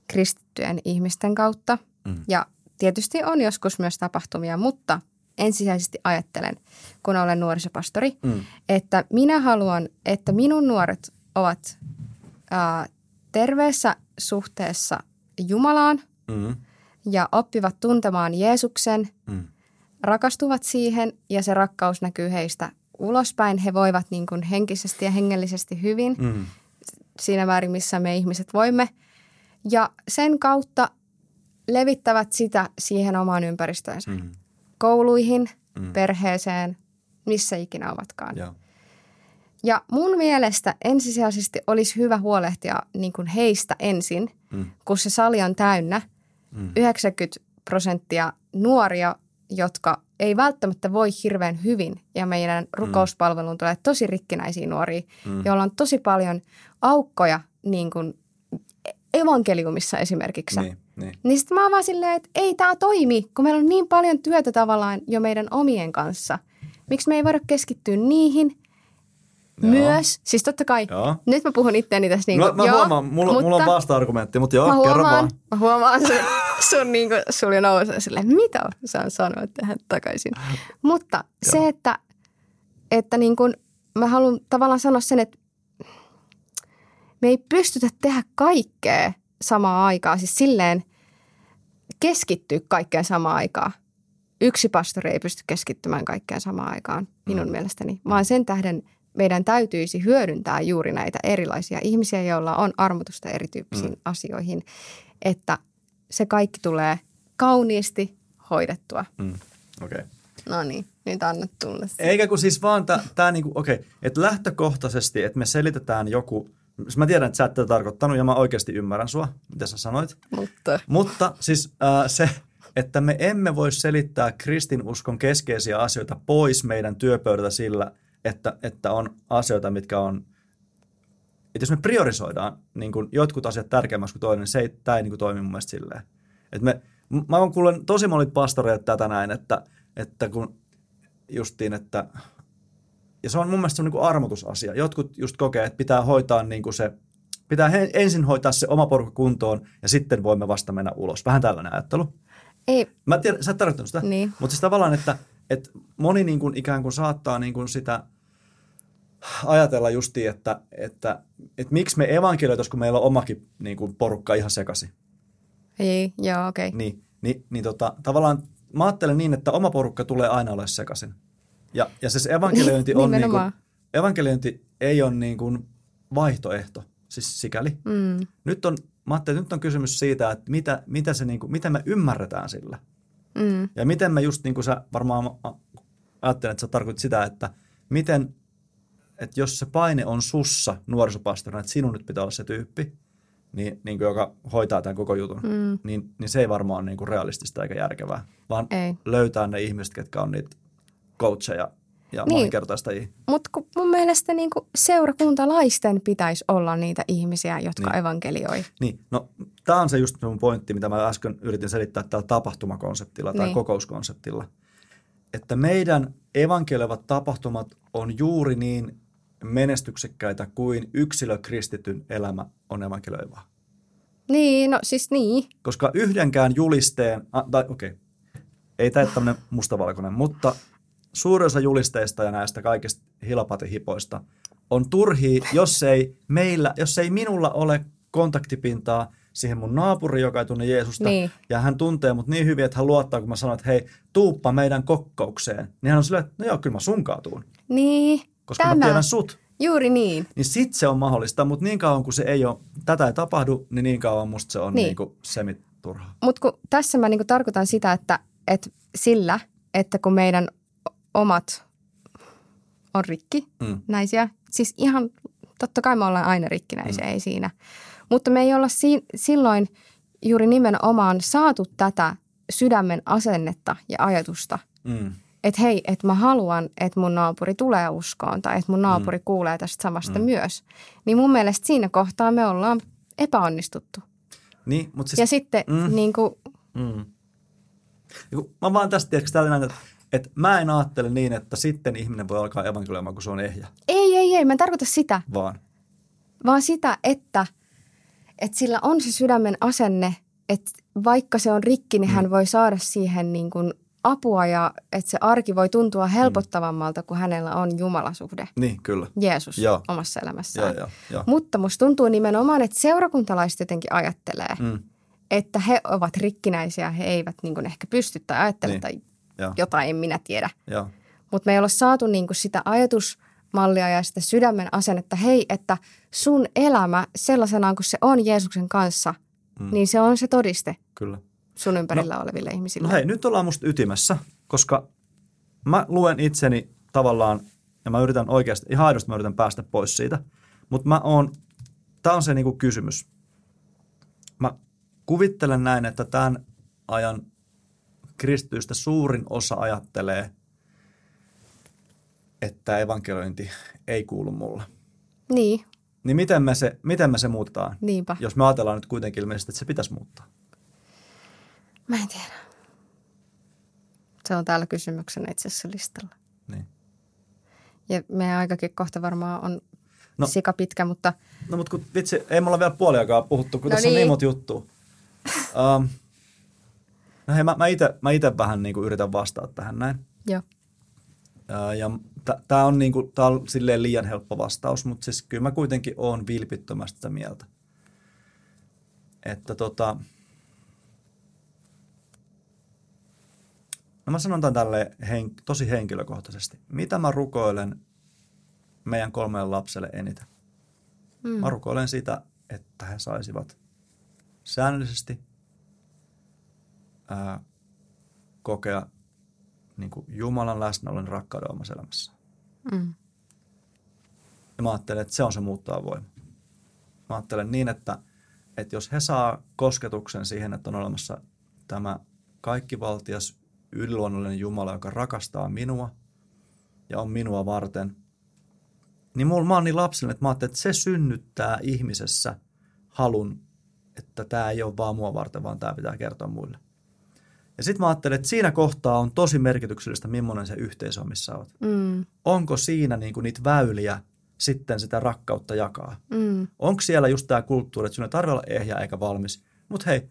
kristittyjen ihmisten kautta. Mm. Ja tietysti on joskus myös tapahtumia, mutta ensisijaisesti ajattelen, kun olen nuorisopastori, Mm. että minä haluan, että minun nuoret ovat ää, terveessä suhteessa Jumalaan Mm. ja oppivat tuntemaan Jeesuksen, Mm. rakastuvat siihen ja se rakkaus näkyy heistä ulospäin. He voivat niin kuin henkisesti ja hengellisesti hyvin Mm. siinä määrin, missä me ihmiset voimme. Ja sen kautta levittävät sitä siihen omaan ympäristöönsä. Mm. Kouluihin, Mm. perheeseen, missä ikinä ovatkaan. Joo. Ja mun mielestä ensisijaisesti olisi hyvä huolehtia niin kuin heistä ensin, Mm. kun se sali on täynnä. Mm. 90 prosenttia nuoria, jotka ei välttämättä voi hirveän hyvin. Ja meidän rukouspalveluun tulee tosi rikkinäisiä nuoria, Mm. joilla on tosi paljon aukkoja niin kuin evankeliumissa esimerkiksi. Niin, niin. Niin sitten mä oon vaan silleen, että ei tämä toimi, kun meillä on niin paljon työtä tavallaan jo meidän omien kanssa. Miksi me ei voida keskittyä niihin Joo. myös? Siis totta kai, Joo. nyt mä puhun itteeni tässä niin Mä, mä joo, huomaan, mulla, mulla on vasta-argumentti, mutta joo, mä kerro huomaan, vaan. mä huomaan sun, sun niin kuin, sulla nousee silleen, mitä saan sanoa tähän takaisin. Mutta se, että, että niin kuin, mä haluan tavallaan sanoa sen, että me ei pystytä tehdä kaikkea samaa aikaa. Siis silleen keskittyä kaikkeen samaan aikaan. Yksi pastori ei pysty keskittymään kaikkeen samaan aikaan, minun mm. mielestäni, vaan sen tähden meidän täytyisi hyödyntää juuri näitä erilaisia ihmisiä, joilla on armotusta erityyppisiin mm. asioihin, että se kaikki tulee kauniisti hoidettua. Mm. Okei. Okay. No niin, nyt anna tulla. Eikä kun siis vaan tämä, niinku, okei, okay, että lähtökohtaisesti, että me selitetään joku, siis mä tiedän, että sä et tätä tarkoittanut ja mä oikeasti ymmärrän sua, mitä sä sanoit. Mutta, Mutta siis äh, se, että me emme voi selittää kristinuskon keskeisiä asioita pois meidän työpöydältä sillä, että, että on asioita, mitkä on, että jos me priorisoidaan niin kuin jotkut asiat tärkeämmäksi kuin toinen, niin se ei, tämä ei niin kuin toimi mun mielestä silleen. Että me, mä oon kuullut tosi monet pastoreita tätä näin, että, että kun justiin, että ja se on mun mielestä se on niin kuin armotusasia. Jotkut just kokee, että pitää hoitaa niin kuin se, pitää he, ensin hoitaa se oma porukka kuntoon ja sitten voimme vasta mennä ulos. Vähän tällainen ajattelu. ei, Mä tiedän, sä et tarkoittanut sitä, Niin. mutta siis tavallaan, että, että moni niin kuin ikään kuin saattaa niin kuin sitä ajatella justiin, että, että, että miksi me evankelioitaisiin, kun meillä on omakin niin kuin porukka ihan sekaisin. ei, joo, okei. Okay. Niin, niin, niin tota, tavallaan mä ajattelen niin, että oma porukka tulee aina ole sekaisin. Ja, ja se evankeliointi on niin kuin, evankeliointi ei ole niin kuin vaihtoehto, siis sikäli. Mm, Nyt on, mä ajattelin, että nyt on kysymys siitä, että mitä, mitä, se niin kuin, mitä me ymmärretään sillä. mm, Ja miten me just niin kuin sä varmaan ajattelen, että sä tarkoitit sitä, että miten, että jos se paine on sussa nuorisopastorina, että sinun nyt pitää olla se tyyppi, niin, niin kuin joka hoitaa tämän koko jutun, mm. niin, niin se ei varmaan ole niin kuin realistista eikä järkevää, vaan Ei. löytää ne ihmiset, ketkä on niitä coacheja ja Niin. moninkertaistajia. Mutta mun mielestä niin seurakuntalaisten pitäisi olla niitä ihmisiä, jotka Niin. evankelioi. Niin, no tämä on se just mun pointti, mitä mä äsken yritin selittää tällä tapahtumakonseptilla tai Niin. kokouskonseptilla. Että meidän evankelioivat tapahtumat on juuri niin menestyksekkäitä kuin yksilökristityn elämä on evankelioivaa. Niin, no siis niin. Koska yhdenkään julisteen, ah, tai okei, okay, ei tämä tämmöinen mustavalkoinen, mutta suurin osa julisteista ja näistä kaikista hilapatihipoista on turhia, jos ei, meillä, jos ei minulla ole kontaktipintaa siihen mun naapuriin, joka ei tunne Jeesusta, Niin. ja hän tuntee mut niin hyvin, että hän luottaa, kun mä sanon, että hei, tuuppa meidän kokkaukseen. Niin hän on silleen, että no joo, kyllä mä sunkaan tuun, Niin, koska tämä. mä tiedän sut. Juuri niin. Niin sit se on mahdollista, mutta niin kauan kuin se ei ole, tätä ei tapahdu, niin niin kauan musta se on niin. Niin. niinku semiturhaa. Mutta tässä mä niinku tarkoitan sitä, että, että sillä, että kun meidän omat on rikki, Mm. näisiä, siis ihan totta kai me ollaan aina rikkinäisiä, mm. ei siinä. Mutta me ei olla si- silloin juuri nimenomaan saatu tätä sydämen asennetta ja ajatusta, Mm. Että hei, että mä haluan, että mun naapuri tulee uskoon tai että mun naapuri mm. kuulee tästä samasta mm. myös. Niin mun mielestä siinä kohtaa me ollaan epäonnistuttu. Niin, mutta siis... Ja sitten Mm. mm. niin kuin, Mm. Mä vaan tästä tiedätkö, tällainen, että, että mä en ajattele niin, että sitten ihminen voi alkaa evankelioimaan, kun se on ehjä, ei, ei, ei, mä en tarkoita sitä, vaan vaan sitä, että, että sillä on se sydämen asenne, että vaikka se on rikki, niin hän voi saada siihen niin kuin apua ja että se arki voi tuntua helpottavammalta, kun hänellä on Jumalasuhde, niin, kyllä. Jeesus Joo. omassa elämässään. Joo, joo, joo. Mutta musta tuntuu nimenomaan, että seurakuntalaiset jotenkin ajattelee, Mm. että he ovat rikkinäisiä, he eivät niin kuin ehkä pysty tai ajattele Niin. tai Joo, jotain, en minä tiedä. Mutta me ei olla saatu niin kuin sitä ajatusmallia ja sitä sydämen asennetta, hei, että sun elämä sellaisenaan kuin se on Jeesuksen kanssa, Mm. mm. niin se on se todiste Kyllä. Sun ympärillä no, oleville ihmisille. No hei, nyt ollaan musta ytimessä, koska mä luen itseni tavallaan, ja mä yritän oikeasti, ihan aidosti mä yritän päästä pois siitä, mutta mä oon, tää on se niinku kysymys. Mä kuvittelen näin, että tämän ajan kristityistä suurin osa ajattelee, että evankeliointi ei kuulu mulle. Niin, Niin miten me se, miten me se muutetaan, niinpä. jos me ajatellaan nyt kuitenkin ilmeisesti, että se pitäisi muuttaa? Mä en tiedä. Se on täällä kysymyksenä itse asiassa listalla. Niin. Ja meidän aikakin kohta varmaan on No. sika pitkä, mutta No mutta kun vitsi, ei mulla vielä puoliakaan puhuttu, kun No tässä on niin. niin monta juttua. Um, no hei, mä, mä ite, mä ite vähän niin kuin yritän vastata tähän näin. joo. Ää, ja tämä on, niinku, tää on silleen liian helppo vastaus, mutta siis kyllä mä kuitenkin oon vilpittömästi sitä mieltä. Että tota, no mä sanon tämän tälle hen, tosi henkilökohtaisesti. Mitä mä rukoilen meidän kolmelle lapselle eniten? Mm. Mä rukoilen sitä, että he saisivat säännöllisesti ää, kokea niin kuin Jumalan läsnäolon rakkauden omassa elämässä. Mm. Ja mä ajattelen, että se on se muuttava voima. Mä ajattelen niin, että, että jos he saa kosketuksen siihen, että on olemassa tämä kaikkivaltias yliluonnollinen Jumala, joka rakastaa minua ja on minua varten, niin mulla, mä oon niin lapsellinen, että mä ajattelen, että se synnyttää ihmisessä halun, että tämä ei ole vaan mua varten, vaan tämä pitää kertoa muille. Ja sitten mä ajattelen, että siinä kohtaa on tosi merkityksellistä, millainen se yhteisö on, missä olet. Mm. Onko siinä niinku niitä väyliä sitten sitä rakkautta jakaa? Mm. Onko siellä just tämä kulttuuri, että sinun ei tarvitse olla ehjä eikä valmis, mutta hei,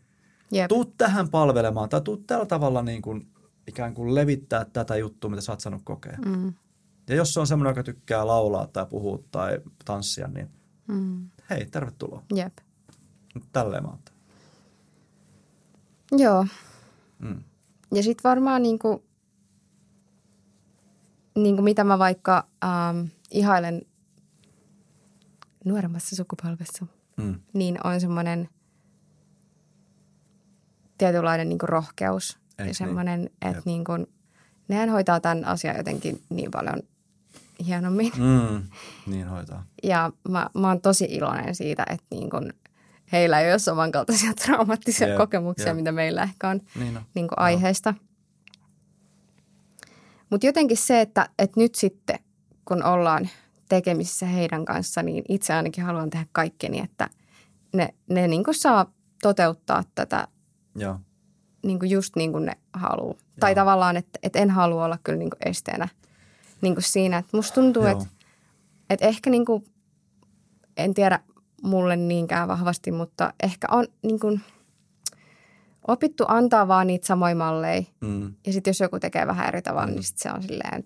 Jep. tuu tähän palvelemaan tai tuu tällä tavalla niin kuin, ikään kuin levittää tätä juttua, mitä sä oot saanut kokea. Mm. Ja jos se on semmoinen, joka tykkää laulaa tai puhua tai tanssia, niin Mm. hei, tervetuloa. Jep. Tälleen mä ajattelen. Joo. Mm. Ja sitten varmaan niinku, niinku mitä mä vaikka ähm, ihailen nuoremmassa sukupolvessa, Mm. niin on semmoinen tietynlainen niinku rohkeus. Ja semmoinen, niin? että Jep. niinku, nehän hoitaa tämän asian jotenkin niin paljon hienommin. Mm. Niin hoitaa. Ja mä, mä oon tosi iloinen siitä, että niin kun heillä ei ole samankaltaisia traumaattisia Jep, kokemuksia, jep. mitä meillä ehkä on Niin on. niin aiheesta. Mutta jotenkin se, että, että nyt sitten kun ollaan tekemisissä heidän kanssa, niin itse ainakin haluan tehdä kaikkeni, että ne, ne niin saa toteuttaa tätä Joo. Niin kuin just niin kuin ne haluaa. Tai Joo. tavallaan, että, että en halua olla kyllä niin kuin esteenä niin kuin siinä. Että musta tuntuu, Joo. että, että ehkä niin kuin, en tiedä mulle niinkään vahvasti, mutta ehkä on niin kuin opittu antaa vaan niitä samoja malleja. Mm. Ja sitten jos joku tekee vähän eri tavalla, Mm. niin sit se on silleen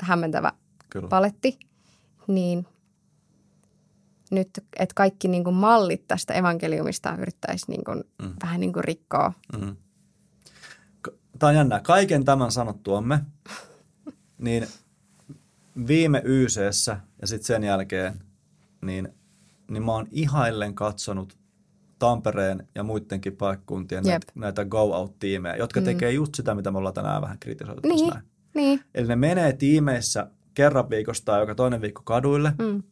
hämmentävä Kyllä. paletti. Niin nyt, että kaikki niin kuin mallit tästä evankeliumista yrittäisi niin kuin, Mm. vähän niin kuin rikkoa. Mm. Tämä on jännää. Kaiken tämän sanottuamme, niin viime YCssä ja sitten sen jälkeen, niin, niin mä oon ihaillen katsonut Tampereen ja muidenkin paikkuntien Jep. näitä, näitä go-out-tiimejä, jotka mm. Tekee just sitä, mitä me ollaan tänään vähän kritisoitu Niin, näin. niin. Eli ne menee tiimeissä kerran viikossa tai joka toinen viikko kaduille, Mm.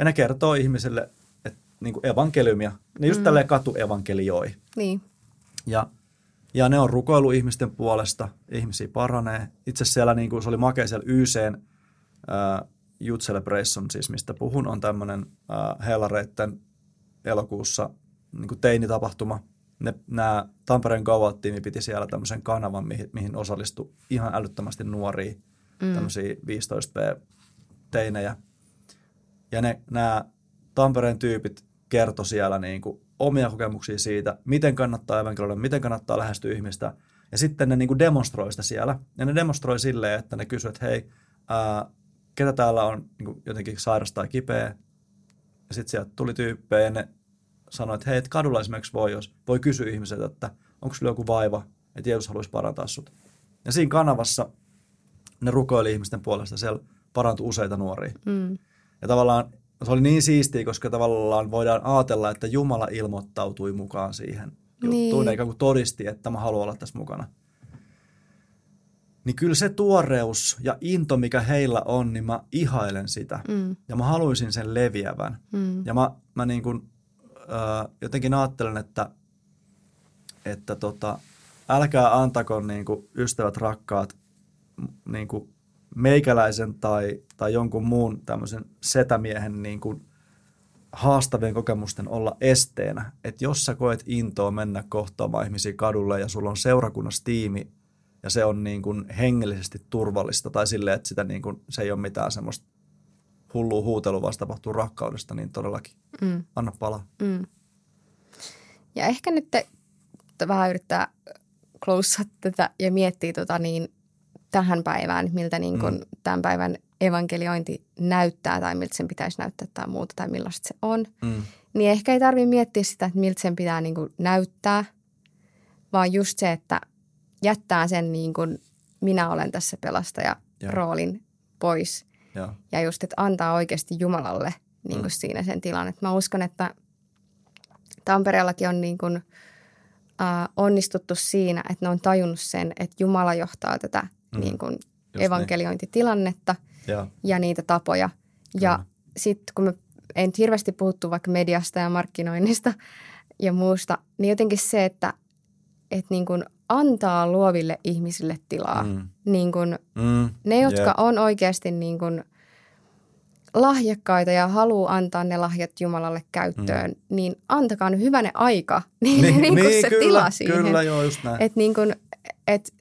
Ja ne kertoo ihmisille että, niin kuin evankeliumia. Ne just mm. tälleen katuevankelioi. Niin. Ja, ja ne on rukoilu ihmisten puolesta, ihmisiä paranee. Itse siellä, niin kuin se oli makea siellä YCn uh, Youth Celebration, siis mistä puhun, on tämmöinen uh, Hellareitten elokuussa niin kuin teinitapahtuma. Ne, nämä Tampereen go tiimi piti siellä tämmöisen kanavan, mihin, mihin osallistui ihan älyttömästi nuoria, mm. tämmöisiä 15B-teinejä. Ja ne, nämä Tampereen tyypit kertoi siellä niin kuin omia kokemuksia siitä, miten kannattaa evankelioida, miten kannattaa lähestyä ihmistä. Ja sitten ne niin kuin demonstroi sitä siellä. Ja ne demonstroi silleen, että ne kysyivät, että hei, ää, ketä täällä on niin kuin jotenkin sairas tai kipeä. Ja sitten sieltä tuli tyyppejä ja ne sanoi, että hei, että kadulla esimerkiksi voi, jos, voi kysyä ihmiseltä, että onko sulla joku vaiva, että Jeesus haluaisi parantaa sut. Ja siinä kanavassa ne rukoili ihmisten puolesta, siellä parantui useita nuoria. Mm. Ja tavallaan se oli niin siistiä, koska tavallaan voidaan ajatella, että Jumala ilmoittautui mukaan siihen juttuun, Niin. eikä kuin todisti, että mä haluan olla tässä mukana. Niin kyllä se tuoreus ja into, mikä heillä on, niin mä ihailen sitä. Mm. Ja mä haluaisin sen leviävän. Mm. Ja mä, mä niin kuin, äh, jotenkin ajattelen, että, että tota, älkää antako niin kuin ystävät rakkaat niin kuin meikäläisen tai, tai jonkun muun tämmöisen setämiehen niin kuin haastavien kokemusten olla esteenä. Että jos sä koet intoa mennä kohtaamaan ihmisiä kadulle ja sulla on seurakunnassa tiimi, ja se on niin kuin hengellisesti turvallista tai silleen, että sitä niin kuin, se ei ole mitään semmoista hullua huutelua, vaan se tapahtuu rakkaudesta, niin todellakin mm. anna palaa. Mm. Ja ehkä nyt te, te vähän yrittää closea tätä ja miettiä tota niin tähän päivään, miltä niin kuin mm. tämän päivän evankeliointi näyttää tai miltä sen pitäisi näyttää tai muuta tai millaista se on. Mm. Niin ehkä ei tarvitse miettiä sitä, että miltä sen pitää niin kuin näyttää, vaan just se, että jättää sen niin kuin minä olen tässä pelastaja ja. roolin pois. Ja. ja just, että antaa oikeasti Jumalalle niin kuin mm. siinä sen tilan. Että mä uskon, että Tampereellakin on niin kuin, äh, onnistuttu siinä, että ne on tajunnut sen, että Jumala johtaa tätä mm. niin kuin niin. evankeliointitilannetta ja. ja niitä tapoja. Kyllä. Ja sitten kun me ei nyt hirveästi puhuttu vaikka mediasta ja markkinoinnista ja muusta, niin jotenkin se, että, että niin kuin antaa luoville ihmisille tilaa. Mm. Niin kuin mm. Ne, jotka yeah. on oikeasti niin kuin lahjakkaita ja haluaa antaa ne lahjat Jumalalle käyttöön, mm. niin antakaa nyt hyvänä aika, niin, niin, niin, niin se kyllä, tila siihen. Kyllä, joo, just näin. Et niin kuin, et,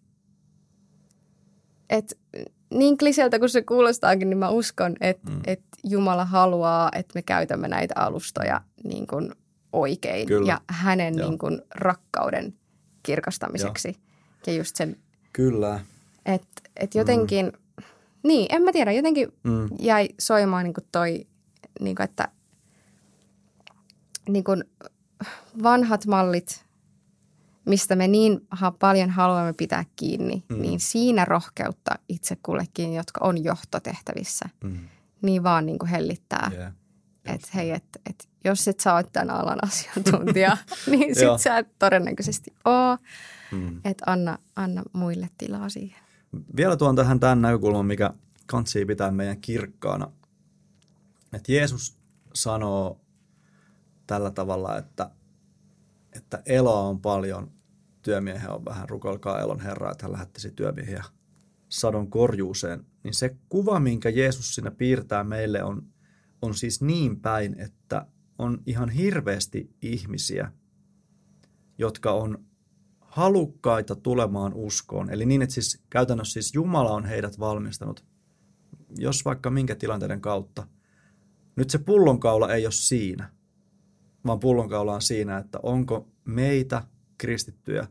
et, niin kliseltä kuin se kuulostaakin, niin mä uskon, että mm. et Jumala haluaa, että me käytämme näitä alustoja niin kuin oikein Kyllä. ja hänen niin kuin rakkauden kirkastamiseksi. Joo. Ja just sen... Kyllä. Että et jotenkin, mm. niin en mä tiedä, jotenkin mm. jäi soimaan niin kuin toi, niin kuin että niin kuin vanhat mallit, mistä me niin paljon haluamme pitää kiinni, mm. niin siinä rohkeutta itse kullekin, jotka on johtotehtävissä, mm. niin vaan niin kuin hellittää. Yeah. Että hei, että et, jos et sä oot tämän alan asiantuntija, niin sit sä et todennäköisesti oo. Mm. Että anna, anna muille tilaa siihen. Vielä tuon tähän tämän näkökulman, mikä kantsii pitää meidän kirkkaana. Että Jeesus sanoo tällä tavalla, että, että eloa on paljon, työmiehen on vähän, rukoilkaa elon Herraa, että hän lähettisi työmiehiä sadon korjuuseen. Niin se kuva, minkä Jeesus siinä piirtää meille on, on siis niin päin, että on ihan hirveästi ihmisiä, jotka on halukkaita tulemaan uskoon. Eli niin, että siis käytännössä siis Jumala on heidät valmistanut, jos vaikka minkä tilanteiden kautta. Nyt se pullonkaula ei ole siinä, vaan pullonkaula on siinä, että onko meitä kristittyjä,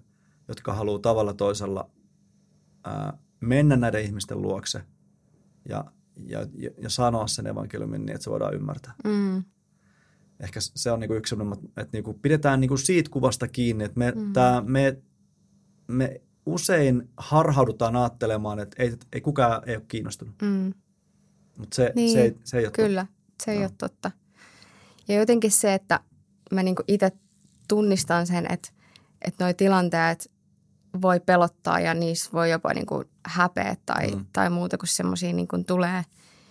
jotka haluaa tavalla toisella ää, mennä näiden ihmisten luokse ja, ja, ja sanoa sen evankeliumin niin, että se voidaan ymmärtää. Mm ehkä se on niinku yksi sellainen, että niinku pidetään niinku siitä kuvasta kiinni, että me, mm. tää, me, me usein harhaudutaan ajattelemaan, että ei, ei kukaan ei ole kiinnostunut. Mm. Mutta se, niin, se, ei, se ei ole Kyllä, totta. se ei no. ole totta. Ja jotenkin se, että mä niinku itse tunnistan sen, että, että nuo tilanteet voi pelottaa ja niissä voi jopa niinku häpeä tai, mm. tai muuta, kun semmoisia niinku tulee.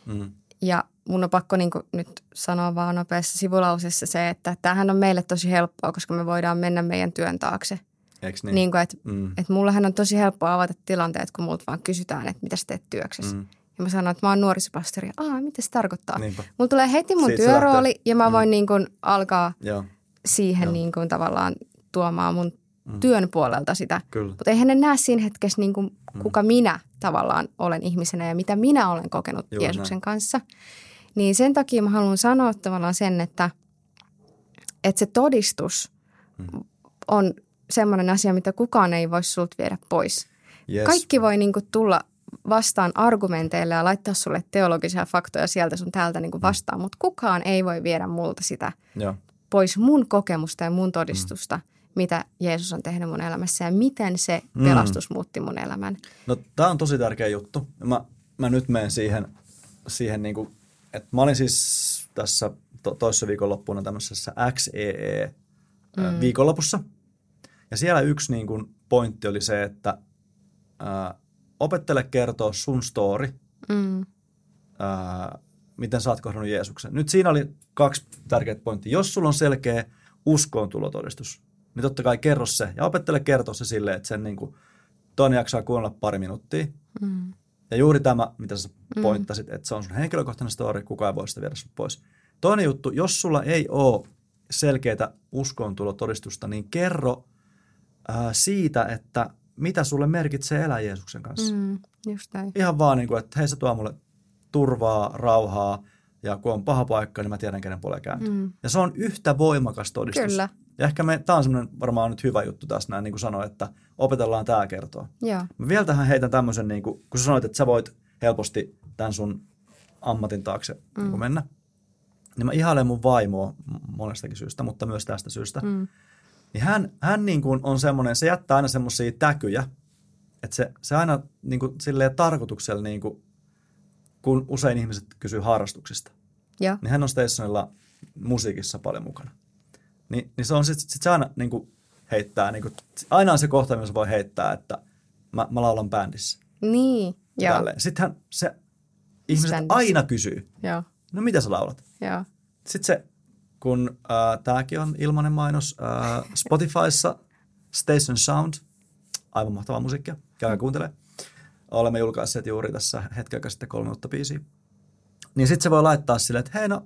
Mm. Ja mun on pakko niin nyt sanoa vaan nopeassa sivulausessa se, että tämähän on meille tosi helppoa, koska me voidaan mennä meidän työn taakse. Niin? niin kuin, että, mm. että mullahan on tosi helppoa avata tilanteet, kun multa vaan kysytään, että mitä sä teet työksessä. Mm. Ja mä sanon, että mä oon nuorisopastori. Aa, mitä se tarkoittaa? Niinpä. Mulla tulee heti mun Siitä työrooli ja mä voin mm. niin kuin alkaa Joo. siihen Joo. Niin kuin tavallaan tuomaan mun mm. työn puolelta sitä. Mutta eihän ne näe siinä hetkessä, niin kuin, mm. kuka minä tavallaan olen ihmisenä ja mitä minä olen kokenut Juuri Jeesuksen näin. kanssa. Niin sen takia mä haluan sanoa tavallaan sen, että, että se todistus mm. on semmoinen asia, mitä kukaan ei voi sulta viedä pois. Yes. Kaikki voi niin kuin, tulla vastaan argumenteille ja laittaa sulle teologisia faktoja sieltä sun täältä niin kuin mm. vastaan, mutta kukaan ei voi viedä multa sitä ja. pois mun kokemusta ja mun todistusta, mm. Mitä Jeesus on tehnyt mun elämässä ja miten se pelastus mm. muutti mun elämän. No tämä on tosi tärkeä juttu. Mä, mä nyt menen siihen, siihen niin kuin et mä olin siis tässä to, toissa viikonloppuna tämmöisessä XEE mm. viikonlopussa. Ja siellä yksi niin kuin pointti oli se, että ää, opettele kertoa sun story, mm. ää, miten sä oot kohdannut Jeesuksen. Nyt siinä oli kaksi tärkeää pointtia. Jos sulla on selkeä uskoon tulotodistus, niin totta kai kerro se. Ja opettele kertoa se silleen, että sen niin kuin, toinen jaksaa kuunnella pari minuuttia. Mm. Ja juuri tämä, mitä sä mm. pointtasit, että se on sun henkilökohtainen story, kukaan ei voi sitä viedä sun pois. Toinen juttu, jos sulla ei ole selkeää uskontulotodistusta, niin kerro ää, siitä, että mitä sulle merkitsee elää Jeesuksen kanssa. Mm, just näin. Ihan vaan niin kuin, että hei se tuo mulle turvaa, rauhaa ja kun on paha paikka, niin mä tiedän, kenen puoleen kääntyy. Mm. Ja se on yhtä voimakas todistus. Kyllä. Ja ehkä me, tämä on semmoinen varmaan nyt hyvä juttu tässä näin, niin kuin sanoin, että opetellaan tämä kertoa. Joo. Mä vielä tähän heitän tämmöisen, niin kuin, kun sä sanoit, että sä voit helposti tämän sun ammatin taakse mm. niin kuin mennä, niin mä ihailen mun vaimoa monestakin syystä, mutta myös tästä syystä. Mm. Niin hän, hän niin kuin on semmoinen, se jättää aina semmoisia täkyjä, että se, se aina niin kuin, silleen tarkoituksella, niin kuin, kun usein ihmiset kysyy harrastuksista, Joo. niin hän on Stationsilla musiikissa paljon mukana. Ni, niin se on sitten sit se aina niin kuin heittää, niin kuin, aina on se kohta, missä voi heittää, että mä, mä laulan bändissä. Niin. Joo. Tälleen. Sittenhän se ihmiset bändissä? aina kysyy, Joo. no mitä sä laulat? Joo. Sitten se, kun äh, tämäkin on ilmainen mainos äh, Spotifyssa, Station Sound, aivan mahtavaa musiikkia, käykää kuuntele. Olemme julkaisseet juuri tässä hetken aikaa sitten kolme minuuttia biisiä. Niin sitten se voi laittaa silleen, että hei no,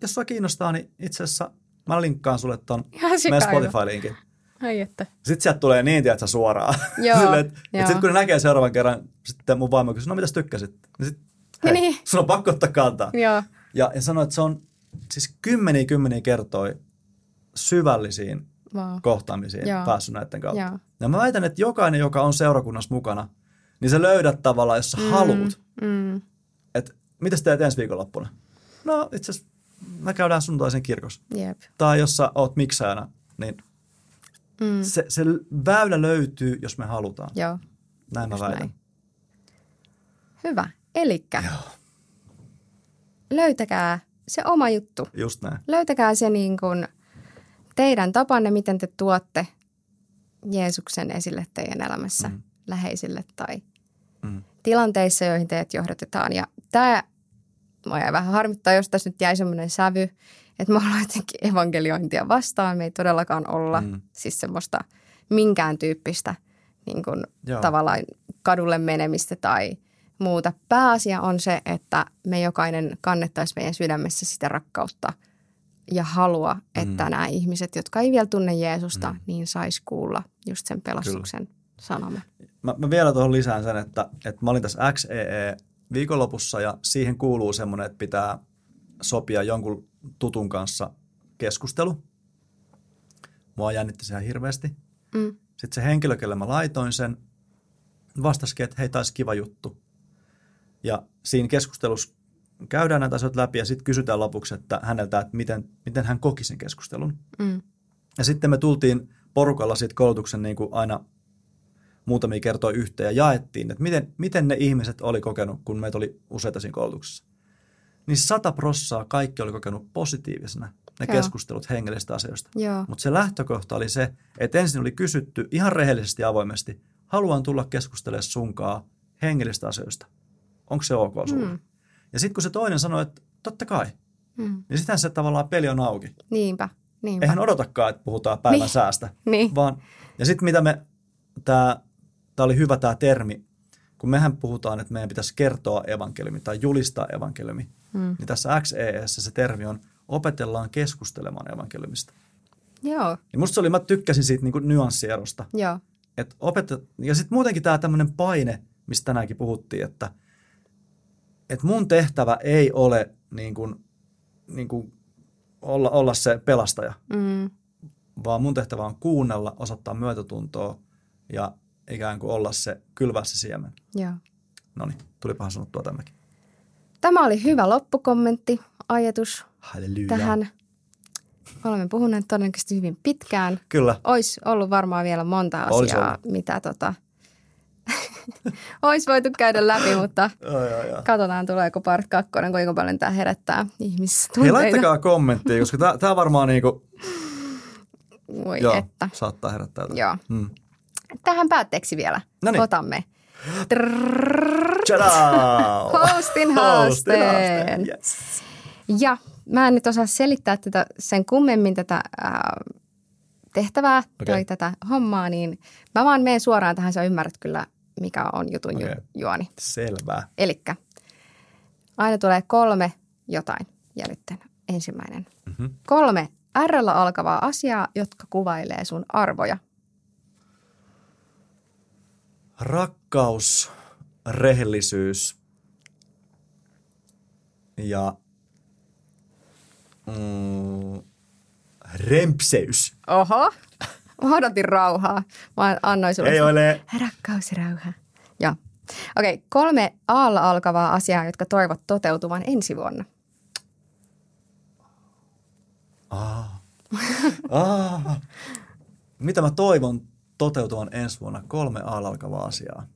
jos sua kiinnostaa, niin itse asiassa mä linkkaan sulle ton Ihan. Spotify-linkin. Ai että. Sitten sieltä tulee niin, tiedätkö, suoraan. Joo, Silleen, että, joo. että sitten kun ne näkee seuraavan kerran, sitten mun vaimo kysyy, no mitäs tykkäsit? Niin sit, hei, Niin. sun on pakko ottaa kantaa. Joo. Ja, ja sanoi, että se on siis kymmeniä kymmeniä kertoi syvällisiin Wow. kohtaamisiin Joo. päässyt näiden kautta. Joo. Ja mä väitän, että jokainen, joka on seurakunnassa mukana, niin sä löydät tavallaan, jos sä mm. haluut, Mm. että mitä sä teet ensi viikonloppuna? No itse asiassa me käydään sunnuntaisen kirkossa. Jep. Tai jos sä oot miksaajana, niin Mm. se, se väylä löytyy, jos me halutaan. Joo. Näin mä väitän. näin. Hyvä. Elikkä löytäkää se oma juttu. Just näin. Löytäkää se niin kuin teidän tapanne, miten te tuotte Jeesuksen esille teidän elämässä Mm. mm. läheisille tai Mm. tilanteissa, joihin teidät johdatetaan. Ja tämä mua jäi vähän harmittaa, jos tässä nyt jäi semmoinen sävy, että me ollaan jotenkin evankeliointia vastaan. Me ei todellakaan olla Mm. siis semmoista minkään tyyppistä niin kuin Joo. tavallaan kadulle menemistä tai muuta. Pääasia on se, että me jokainen kannettaisiin meidän sydämessä sitä rakkautta ja halua, että Mm. nämä ihmiset, jotka ei vielä tunne Jeesusta, Mm. niin sais kuulla just sen pelastuksen sanoman. Mä, mä vielä tuohon lisään sen, että, että mä olin tässä XEE viikonlopussa ja siihen kuuluu semmoinen, että pitää sopia jonkun tutun kanssa keskustelu. Mua jännitti se ihan hirveästi. Mm. Sitten se henkilö, kelle mä laitoin sen, vastasikin, että hei, taisi kiva juttu. Ja siinä keskustelussa käydään näitä asioita läpi ja sitten kysytään lopuksi että häneltä, että miten, miten hän koki sen keskustelun. Mm. Ja sitten me tultiin porukalla siitä koulutuksen niin kuin aina muutamia kertoja yhteen ja jaettiin, että miten, miten ne ihmiset oli kokenut, kun meitä oli useita siinä koulutuksessa. Niin sata prossaa kaikki oli kokenut positiivisena ne Joo. keskustelut hengellisistä asioista. Mutta se lähtökohta oli se, että ensin oli kysytty ihan rehellisesti ja avoimesti, haluan tulla keskustelemaan sunkaa hengellistä asioista. Onko se ok sulle? Mm. Ja sitten kun se toinen sanoi, että totta kai, Mm. niin sittenhän se tavallaan peli on auki. Niinpä, niinpä. Eihän odotakaan, että puhutaan päivän Niin. säästä. Niin. Vaan, ja sitten mitä me, tämä oli hyvä tämä termi, kun mehän puhutaan, että meidän pitäisi kertoa evankeliumi tai julistaa evankeliumi, Mm. niin tässä XES se termi on opetellaan keskustelemaan evankeliumista. Joo, Niin musta se oli, mä tykkäsin siitä niin nyanssierosta. joo. Että opeta, ja sitten muutenkin tämä tämmöinen paine, mistä tänäänkin puhuttiin, että, että mun tehtävä ei ole niin kuin, niin kuin olla, olla se pelastaja, Mm. vaan mun tehtävä on kuunnella, osoittaa myötätuntoa ja ikään kuin olla se, kylvää se siemen. Joo. No niin, tulipahan sanottua tämäkin. Tämä oli hyvä loppukommentti, ajatus Halleluja. tähän. Olemme puhuneet todennäköisesti hyvin pitkään. Kyllä, Olisi ollut varmaan vielä monta Olisi asiaa, mitä tota, olisi voitu käydä läpi, mutta joo, joo, joo. katsotaan tuleeko part kakkonen, kuinka paljon tämä herättää ihmisissä Hei, laittakaa kommenttia, koska tämä varmaan niinku, Voi joo, että. saattaa herättää. jotain. Joo. Mm. Tähän päätteeksi vielä Noniin. otamme hostin haasteen. Yes. Ja mä en nyt osaa selittää tätä sen kummemmin tätä ää, tehtävää okay. Tai tätä hommaa, niin mä vaan menen suoraan tähän, sä ymmärrät kyllä, mikä on jutun okay. juoni. Selvä. Elikkä aina tulee kolme jotain. Ja nyt ensimmäinen. Mm-hmm. Kolme r alkavaa asiaa, jotka kuvailee sun arvoja. Rakkaus, rehellisyys ja mm, rempseys. Oho. Mä odotin rauhaa. Mä annoin sulle. Ei ole. Rakkaus ja rauha. Joo. Okei, okay, kolme aalla alkavaa asiaa, jotka toivot toteutuvan ensi vuonna. Ah. Ah. Mitä mä toivon toteutuvan ensi vuonna? Kolme aalla alkavaa asiaa.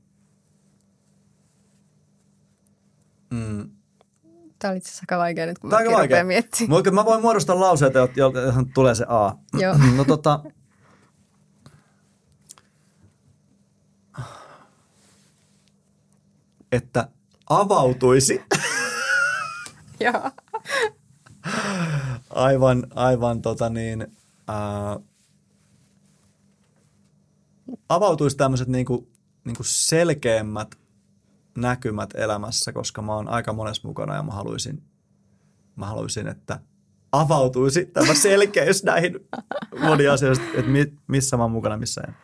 Mm. Tämä oli itse asiassa aika vaikea nyt, kun Tämä aika vaikea. miettimään. Mä, mä voin muodostaa lauseita, johon tulee se A. Joo. No tota, että avautuisi Joo. aivan, aivan tota niin, ää, avautuisi tämmöiset niinku, niinku selkeämmät näkymät elämässä, koska mä oon aika monessa mukana ja mä haluaisin, mä haluaisin että avautuisi tämä selkeys näihin moniin asioihin, että mi, missä mä oon mukana, missä en.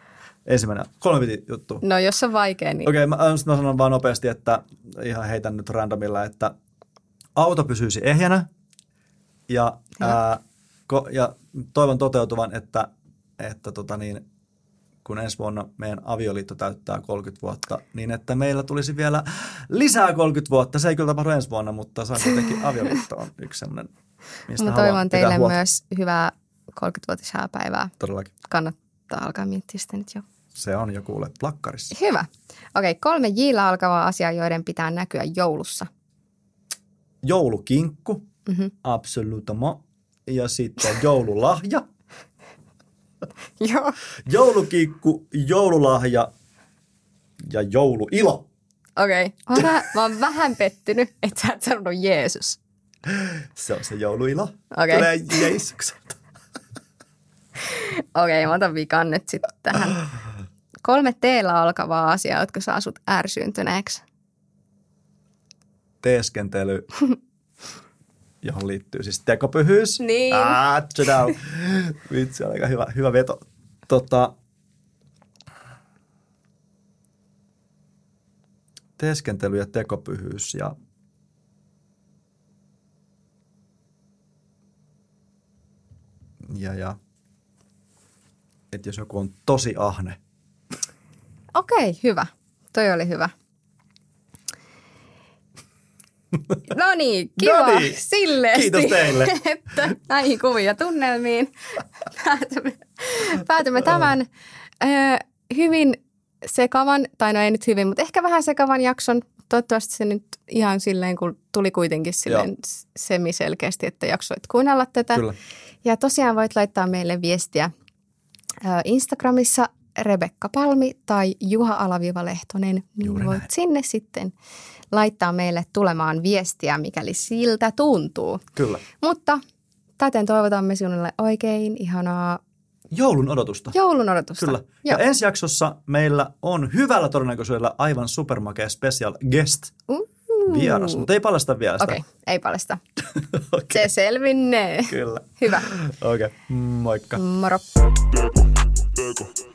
Ensimmäinen, kolme piti juttu. No jos on vaikea, niin Okei, okay, mä, mä sanon vaan nopeasti, että ihan heitän nyt randomilla, että auto pysyisi ehjänä ja, ää, ko, ja toivon toteutuvan, että, että tota niin, kun ensi vuonna meidän avioliitto täyttää 30 vuotta, niin että meillä tulisi vielä lisää 30 vuotta. Se ei kyllä tapahdu ensi vuonna, mutta se on kuitenkin avioliitto on yksi semmoinen, mistä mä toivon teille huolta. myös hyvää 30-vuotishääpäivää. Todellakin. Kannattaa alkaa miettiä sitä nyt jo. Se on jo kuule plakkarissa. Hyvä. Okei, kolme jillä alkavaa asiaa, joiden pitää näkyä joulussa. Joulukinkku, Mm-hmm. absolutement. Ja sitten joululahja. Joo. Joulukikku, joululahja ja jouluilo. Okei. Okay. Mä, mä oon vähän pettynyt, että sä et sanonut Jeesus. Se on se jouluilo. Okei. Tulee Jeesukselta. Okei, mä otan vikan nyt sitten tähän. Kolme teellä alkavaa asiaa, jotka saa sut ärsyyntyneeksi. Teeskentely, johon liittyy siis tekopyhyys. Niin. Ah. Vitsi, aika hyvä, hyvä veto. Tota, teeskentely ja tekopyhyys ja ja, ja että jos joku on tosi ahne, Okei, hyvä. Toi oli hyvä. No niin, kiva. Noniin. Silleesti. Kiitos teille. että näihin kuviin ja tunnelmiin päätymme, päätymme tämän ö, hyvin sekavan, tai no ei nyt hyvin, mutta ehkä vähän sekavan jakson. Toivottavasti se nyt ihan silleen, kun tuli kuitenkin silleen Joo. semiselkeästi, että jaksoit kuunnella tätä. Kyllä. Ja tosiaan voit laittaa meille viestiä ö, Instagramissa Rebekka Palmi tai Juha Alaviva Lehtonen, niin voit näin. sinne sitten laittaa meille tulemaan viestiä, mikäli siltä tuntuu. Kyllä. Mutta täten toivotamme sinulle oikein ihanaa Joulun odotusta. joulun odotusta. Kyllä. Ja Joo. ensi jaksossa meillä on hyvällä todennäköisyydellä aivan supermakea special guest Uh. vieras, mutta ei paljasta vielä sitä. Okei, okay, ei paljasta. Okei. Se selvinnee. Kyllä. Hyvä. Okei, okay. moikka. Moro. Teko, teko,